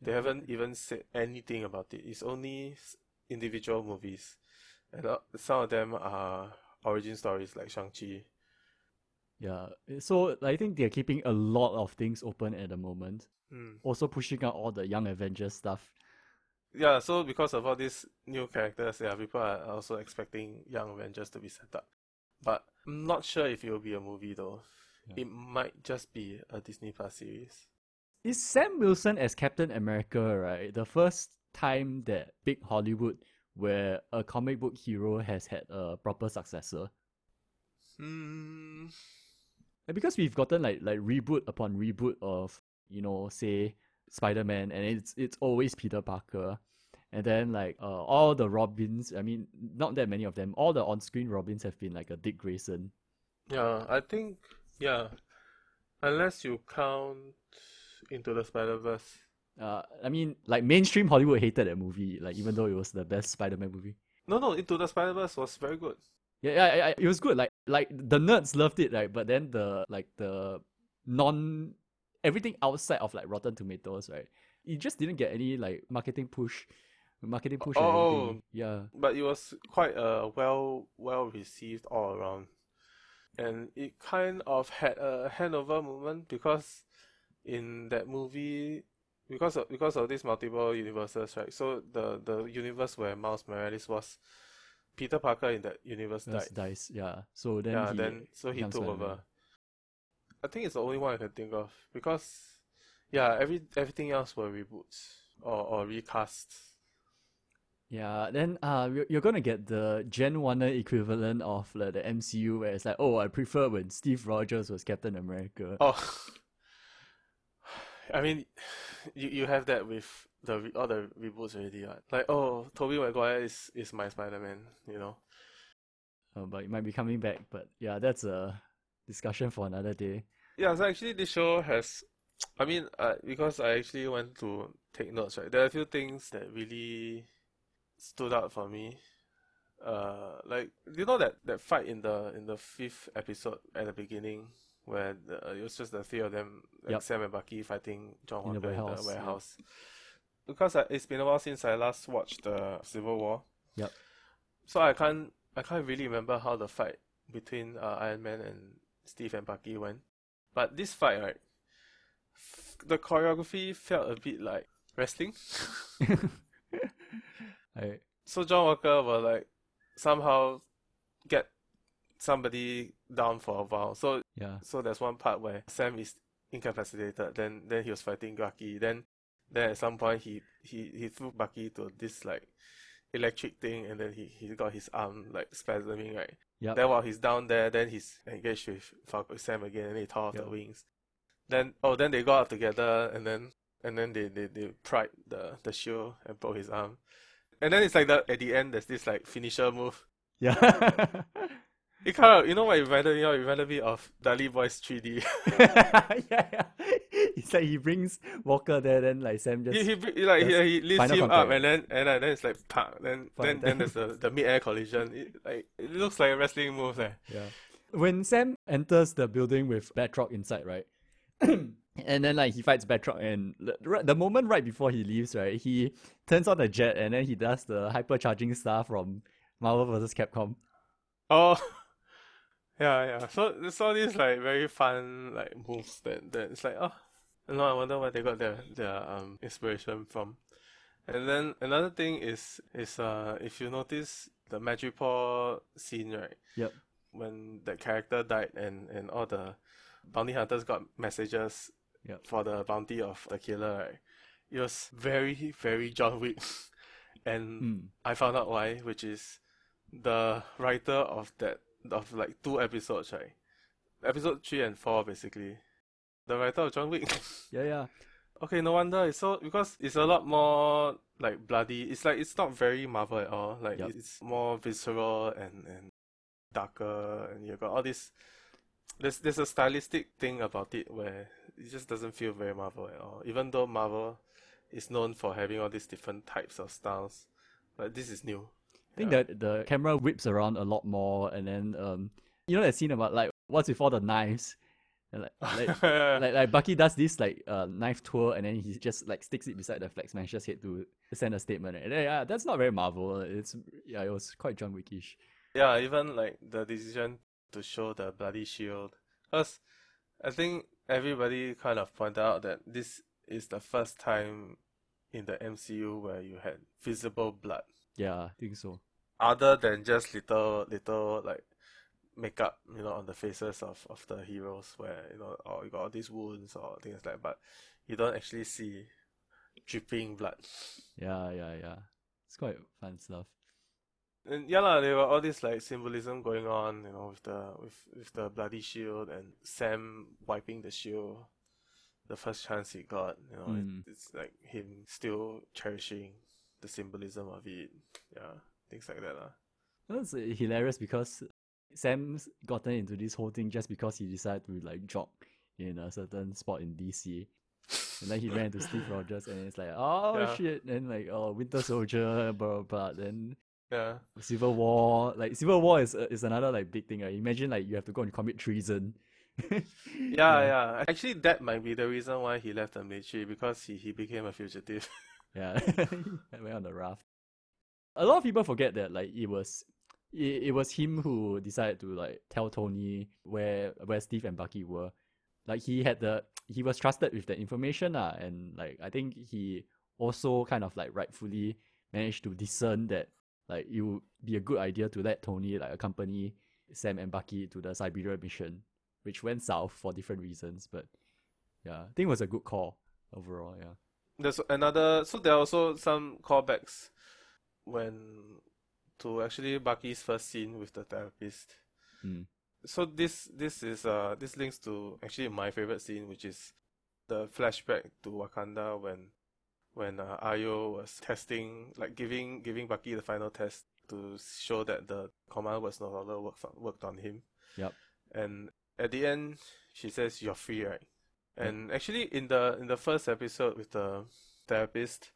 They haven't even said anything about it. It's only individual movies, and uh, some of them are origin stories like Shang Chi. Yeah. So I think they're keeping a lot of things open at the moment. Hmm. Also pushing out all the young Avengers stuff. Yeah, so because of all these new characters, yeah, people are also expecting Young Avengers to be set up. But I'm not sure if it will be a movie though. Yeah. It might just be a Disney Plus series. Is Sam Wilson as Captain America, right? The first time that big Hollywood where a comic book hero has had a proper successor. Hmm. And because we've gotten like like reboot upon reboot of, you know, say Spider-Man and it's it's always Peter Parker. And then like uh, all the Robins, I mean not that many of them, all the on-screen Robins have been like a Dick Grayson. Yeah, I think yeah. Unless you count Into the Spider Verse. Uh, I mean, like mainstream Hollywood hated that movie, like even though it was the best Spider-Man movie. No, no, Into the Spider Verse was very good. Yeah, yeah, yeah, it was good. Like, like the nerds loved it, right? But then the like the non everything outside of like Rotten Tomatoes, right? It just didn't get any like marketing push, marketing push. Oh. yeah, but it was quite a well well received all around, and it kind of had a handover moment because in that movie, because of because of these multiple universes, right? So the the universe where Miles Morales was, Peter Parker in that universe that's dice. Yeah, so then yeah, he, then so he took over. I think it's the only one I can think of because, yeah, every everything else were reboots or or recasts. Yeah, then uh, you're, gonna get the Gen One equivalent of like, the MCU, where it's like, oh, I prefer when Steve Rogers was Captain America. Oh, I mean, you you have that with the all the reboots already, right? Like, oh, Tobey Maguire is is my Spider-Man, you know. Uh, but it might be coming back. But yeah, that's a discussion for another day. Yeah, so actually this show has, I mean, uh, because I actually went to take notes, right? There are a few things that really stood out for me. Uh, like you know that that fight in the in the fifth episode at the beginning where the, it was just the three of them, like Yep. Sam and Bucky fighting John In the Walker in warehouse, the yeah. warehouse. because I, it's been a while since I last watched the Civil War. Yep. So I can't I can't really remember how the fight between uh, Iron Man and Steve and Bucky went. But this fight, right, f- the choreography felt a bit like wrestling. I, so John Walker will like somehow get somebody down for a while. So yeah. so there's one part where Sam is incapacitated. Then then he was fighting Bucky. Then then at some point he he he threw Bucky to this like electric thing, and then he he got his arm like spasming right. Yep. Then while he's down there, then he's engaged with Falcon Sam again, and he tore off Yep. the wings. Then oh then they got up together, and then and then they they they pried the the shield and broke his arm. And then it's like that at the end there's this like finisher move. Yeah. It kind of you know what it reminded me of? It reminded me of Dali Boys 3D. yeah, yeah. It's like he brings Walker there, then like Sam just he, he like he, That's he lifts him up and then and then, then it's like then then then there's the the mid air collision. It, like it looks like a wrestling move there. Yeah. When Sam enters the building with Batroc inside, right? and then like he fights Batroc and the, the moment right before he leaves, right, he turns on the jet and then he does the hypercharging stuff from Marvel vs. Capcom. Oh, yeah, yeah. So there's all these like very fun like moves that that it's like oh, no, I wonder where they got their their um inspiration from. And then another thing is is uh if you notice the Madripoor scene right Yep. when that character died and and all the bounty hunters got messages Yep. for the bounty of the killer right it was very very John Wick and Mm. I found out why which is the writer of that of like two episodes right episode 3 and 4 basically the writer of John Wick Yeah, yeah. Okay, no wonder. It's so because it's a lot more like bloody. It's like it's not very Marvel at all. Like Yup. it's more visceral and and darker, and you got all this. There's there's a stylistic thing about it where it just doesn't feel very Marvel at all. Even though Marvel is known for having all these different types of styles, but this is new. I think Yeah. that the camera whips around a lot more and then um you know that scene about like what's before the knives? And like, like like like Bucky does this like uh knife tour and then he just like sticks it beside the Flag Smasher's head to send a statement. And then, yeah, that's not very Marvel. It's yeah, it was quite John Wickish. Yeah, even like the decision to show the bloody shield. Because I think everybody kind of pointed out that this is the first time in the MCU where you had visible blood. Yeah, I think so. Other than just little little like makeup, you know, on the faces of, of the heroes where, you know, or you got all these wounds or things like that, but you don't actually see dripping blood. Yeah, yeah, yeah. It's quite fun stuff. And yeah, lah, there were all this like symbolism going on, you know, with the with with the bloody shield and Sam wiping the shield, the first chance he got, you know, it- Mm. it's like him still cherishing the symbolism of it, yeah, things like that, lah. It was uh, hilarious because Sam's gotten into this whole thing just because he decided to like jog in a certain spot in DC. And then he ran into Steve Rogers and it's like, oh Yeah. shit. And like, oh, Winter Soldier, blah, blah, blah. Then Yeah, Civil War. Like, Civil War is, uh, is another like big thing. Right? Imagine like you have to go and commit treason. yeah, yeah. Actually, that might be the reason why he left the military because he he became a fugitive. Yeah, went on the raft. A lot of people forget that like it was it, it was him who decided to like tell Tony where where Steve and Bucky were. Like he had the he was trusted with the information ah, and like I think he also kind of like rightfully managed to discern that like it would be a good idea to let Tony like accompany Sam and Bucky to the Siberia mission, which went south for different reasons. But yeah, I think it was a good call overall. Yeah. There's another. So there are also some callbacks when to actually Bucky's first scene with the therapist. Mm. So this this is uh this links to actually my favorite scene, which is the flashback to Wakanda when when uh, Ayo was testing, like giving giving Bucky the final test to show that the command was no longer worked on, worked on him. Yep. And at the end, she says, "You're free, right?" And actually, in the in the first episode with the therapist,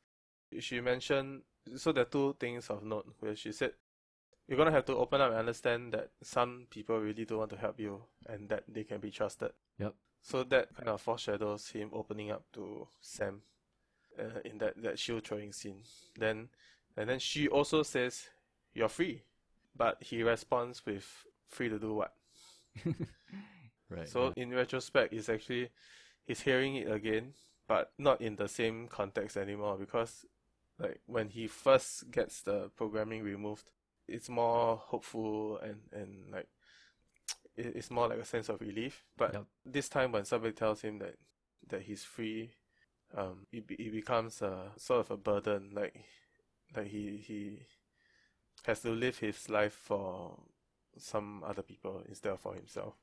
she mentioned so there are two things of note where she said you're gonna have to open up and understand that some people really don't want to help you and that they can be trusted. Yep. So that kind of foreshadows him opening up to Sam. uh, in that that shield throwing scene. Then and then she also says, "You're free," but he responds with, "Free to do what?" right. So in retrospect, it's actually he's hearing it again, but not in the same context anymore because like when he first gets the programming removed, it's more hopeful and and like it's more like a sense of relief. But Yep. this time when somebody tells him that that he's free, um, it it becomes a sort of a burden. Like like he he has to live his life for some other people instead of for himself.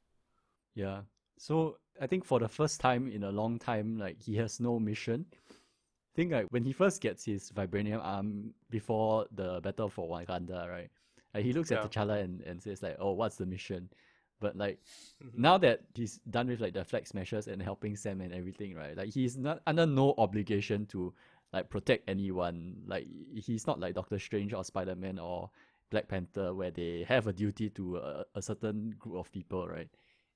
Yeah. So I think for the first time in a long time, like he has no mission. I think like when he first gets his vibranium arm before the battle for Wakanda, right? Like he looks Yeah. at T'Challa and, and says like, "Oh, what's the mission?" But like Mhm. now that he's done with like the flag smashers and helping Sam and everything, right? Like he's not under no obligation to like protect anyone. Like he's not like Doctor Strange or Spider Man or Black Panther where they have a duty to a, a certain group of people, right?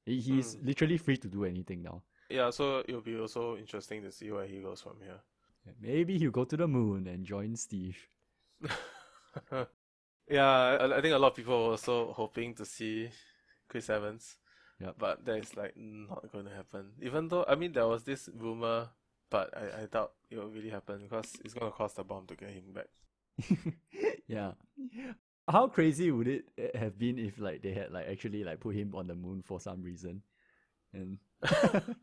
He- He's Mm. literally free to do anything now. Yeah, so it'll be also interesting to see where he goes from here. Maybe he'll go to the moon and join Steve. yeah, I, I think a lot of people were also hoping to see Chris Evans, Yep. but that is like not going to happen. Even though I mean there was this rumor, but I, I doubt it will really happen because it's going to cost a bomb to get him back. yeah. How crazy would it eh, have been if like they had like actually like put him on the moon for some reason, and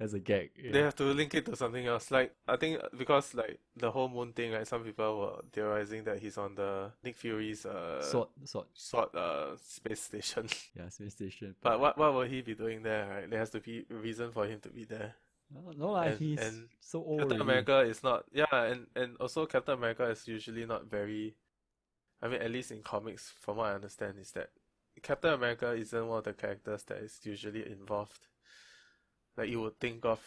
as a gag? They have to link it to something else. Like I think because like the whole moon thing, like some people were theorizing that he's on the Nick Fury's uh Sword, sword. sword uh space station. Yeah, space station. But what what will he be doing there, right? There has to be a reason for him to be there. No, no lah, and- he's and so old. Captain already. America is not yeah, and and also Captain America is usually not very I mean at least in comics from what I understand is that Captain America isn't one of the characters that is usually involved. Like you would think of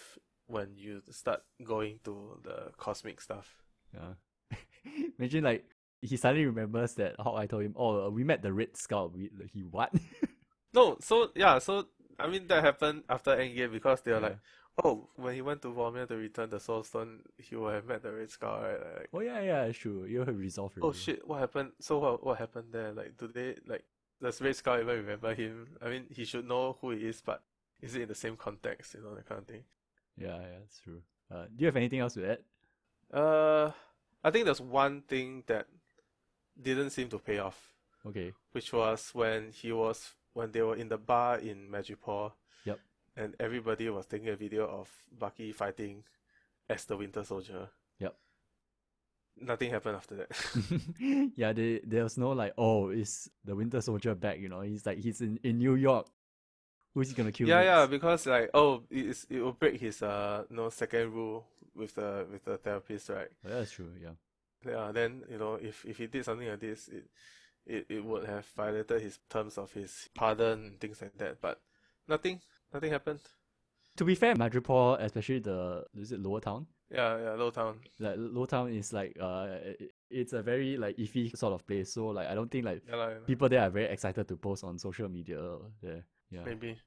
when you start going to the cosmic stuff. Yeah. Imagine like he suddenly remembers that Hawkeye told him, "Oh, uh, we met the Red Skull." We, he what? No, so yeah, so I mean that happened after Endgame because they were Yeah. like, oh, when he went to Vormir to return the Soul Stone, he would have met the Red Skull, right? Like, oh yeah, yeah, sure. You have resolved Oh shit, what happened? So what what happened there? Like, do they like does Red Skull even remember him? I mean, he should know who he is, but is it in the same context? You know that kind of thing. Yeah, yeah, that's true. Uh, do you have anything else to add? Uh, I think there's one thing that didn't seem to pay off, Okay. which was when he was when they were in the bar in Madripoor. And everybody was taking a video of Bucky fighting as the Winter Soldier. Yep. Nothing happened after that. yeah, they, there was no like, oh, is the Winter Soldier back? You know, he's like he's in, in New York. Who's he gonna kill? Yeah, yeah, because like oh, it is it will break his uh no second rule with the with the therapist, right? Oh, that's true. Yeah. Yeah, then you know if if he did something like this, it it it would have violated his terms of his pardon and things like that. But nothing, nothing happened. To be fair, Madripoor, especially the is it Lower Town? Yeah, yeah, Low Town. Like Lower Town is like uh, it- it's a very like iffy sort of place. So like I don't think like Yeah, lah, yeah people there are very excited to post on social media. There, yeah. maybe.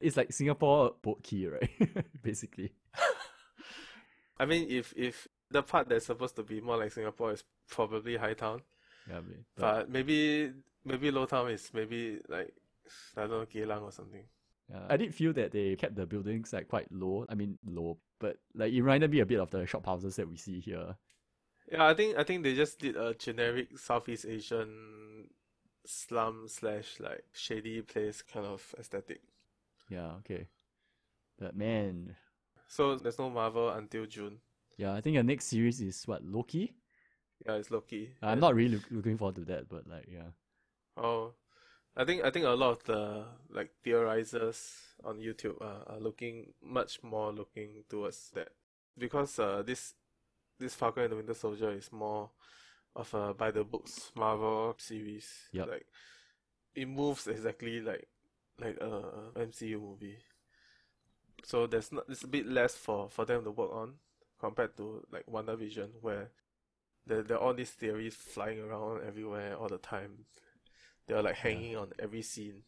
It's like Singapore Boat Quay, right? Basically. I mean, if if the part that's supposed to be more like Singapore is probably High Town, Yeah, but, but maybe maybe Low Town is maybe like I don't know Geylang or something. Yeah, I did feel that they kept the buildings like quite low. I mean low, but like it reminded me a bit of the shop houses that we see here. Yeah, I think I think they just did a generic Southeast Asian slum slash like shady place kind of aesthetic. Yeah, okay. But man, So there's no Marvel until June. yeah, I think the next series is what Loki. Yeah, it's Loki. I'm And- not really look, looking forward to that, but like yeah, Oh, I think I think a lot of the like theorizers on YouTube are, are looking much more looking towards that because uh this this Falcon and the Winter Soldier is more of a by the books Marvel series. Yep. Like it moves exactly like like a MCU movie. So there's not it's a bit less for for them to work on compared to like WandaVision where there there are all these theories flying around everywhere all the time. They're like hanging on every scene.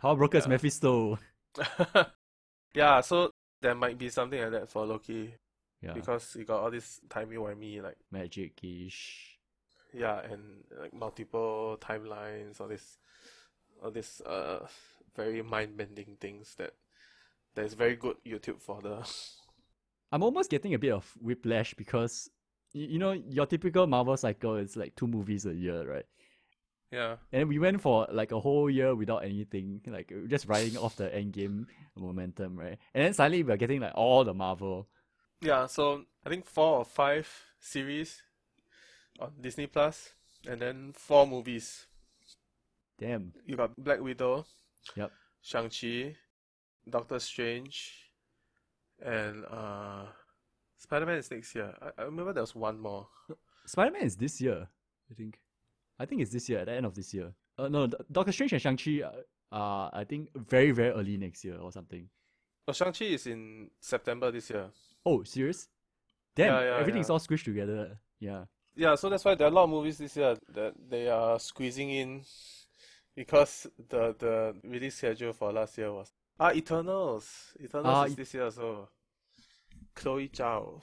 Power Brokers Yeah. Mephisto. yeah, so there might be something like that for Loki. Yeah. because you got all this timey wimey like Magic ish. yeah and like multiple timelines all this all this uh very mind bending things that that is very good YouTube for the I'm almost getting a bit of whiplash because y- you know your typical Marvel cycle is like two movies a year, right? Yeah And we went for like a whole year without anything, like just riding off the endgame momentum, right? And then suddenly we're getting like all the Marvel. yeah so I think four or five series on Disney Plus and then four movies Damn. you got Black Widow Yep. Shang-Chi Doctor Strange and uh Spider-Man is next year I, I remember there was one more Spider Man is this year, I think. I think it's this year, at the end of this year. Uh, no, Doctor Strange and Shang-Chi uh, are, I think, very, very early next year or something. oh Shang-Chi is in September this year Oh, serious? Damn, Yeah, yeah, everything's yeah. all squished together. Yeah. Yeah, so that's why there are a lot of movies this year that they are squeezing in because the the release schedule for last year was ah Eternals. Eternals Ah, is this year so Chloe Zhao.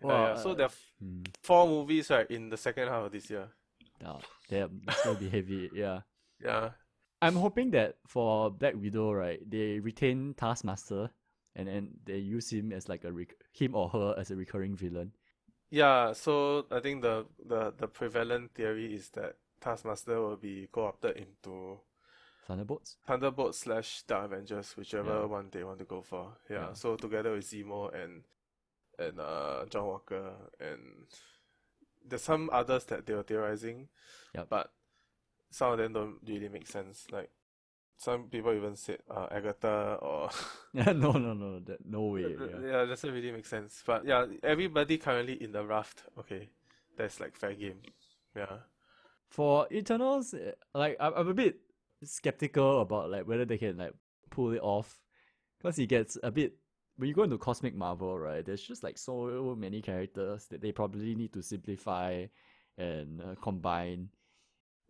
Wow, yeah. So uh, there are Hmm. four movies right in the second half of this year. Oh, damn, it's gonna be heavy. Yeah. Yeah. I'm hoping that for Black Widow, right, they retain Taskmaster and then they use him as like a rec- him or her as a recurring villain. Yeah, so I think the, the, the prevalent theory is that Taskmaster will be co-opted into Thunderbolts. Thunderbolt slash Dark Avengers, whichever Yeah. one they want to go for. Yeah, Yeah. so together with Zemo and and uh John Walker and there's some others that they were theorizing, Yep. but some of them don't really make sense. Like some people even said uh, Agatha or no, no, no, that, no way. Yeah. yeah, doesn't really make sense. But yeah, everybody currently in the raft. Okay, that's like fair game. Yeah. For Eternals, eh, like I'm, I'm a bit skeptical about like whether they can like pull it off, because it gets a bit when you go into cosmic Marvel, right? There's just like so many characters that they probably need to simplify and uh, combine,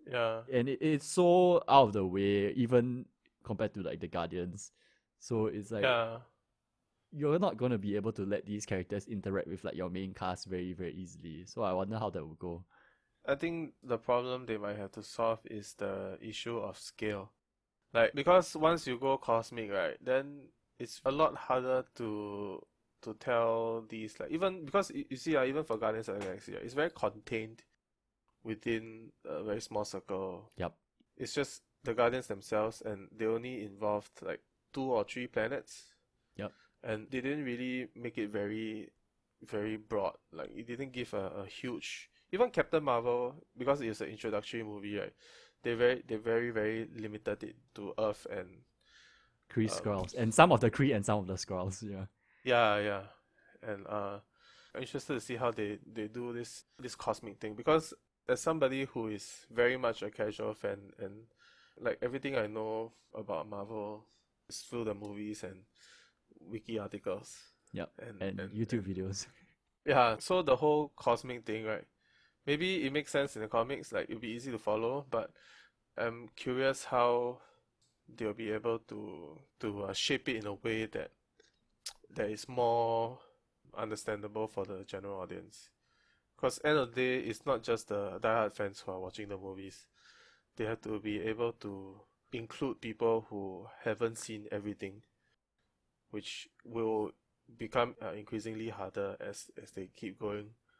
Yeah. and it, it's so out of the way, even compared to like the Guardians. So it's like Yeah. you're not gonna be able to let these characters interact with like your main cast very very easily. So I wonder how that will go. I think the problem they might have to solve is the issue of scale. Like because once you go cosmic, right, then it's a lot harder to to tell these like even because you, you see, uh, even for Guardians of the Galaxy, right, it's very contained within a very small circle. Yep. It's just the Guardians themselves, and they only involved like two or three planets. Yep. And they didn't really make it very, very broad. Like it didn't give a, a huge. Even Captain Marvel, because it's an introductory movie, right? They very they very very limited it to Earth and Kree Um, and some of the Kree and some of the Skrulls. Yeah. Yeah, yeah. And uh I'm interested to see how they, they do this this cosmic thing because as somebody who is very much a casual fan and like everything I know about Marvel is through the movies and wiki articles. Yep. And, And, and YouTube videos. yeah, so the whole cosmic thing, right? Maybe it makes sense in the comics, like it'd be easy to follow, but I'm curious how they'll be able to to uh, shape it in a way that that is more understandable for the general audience. Because end of the day, it's not just the diehard fans who are watching the movies. They have to be able to include people who haven't seen everything, which will become uh, increasingly harder as as they keep going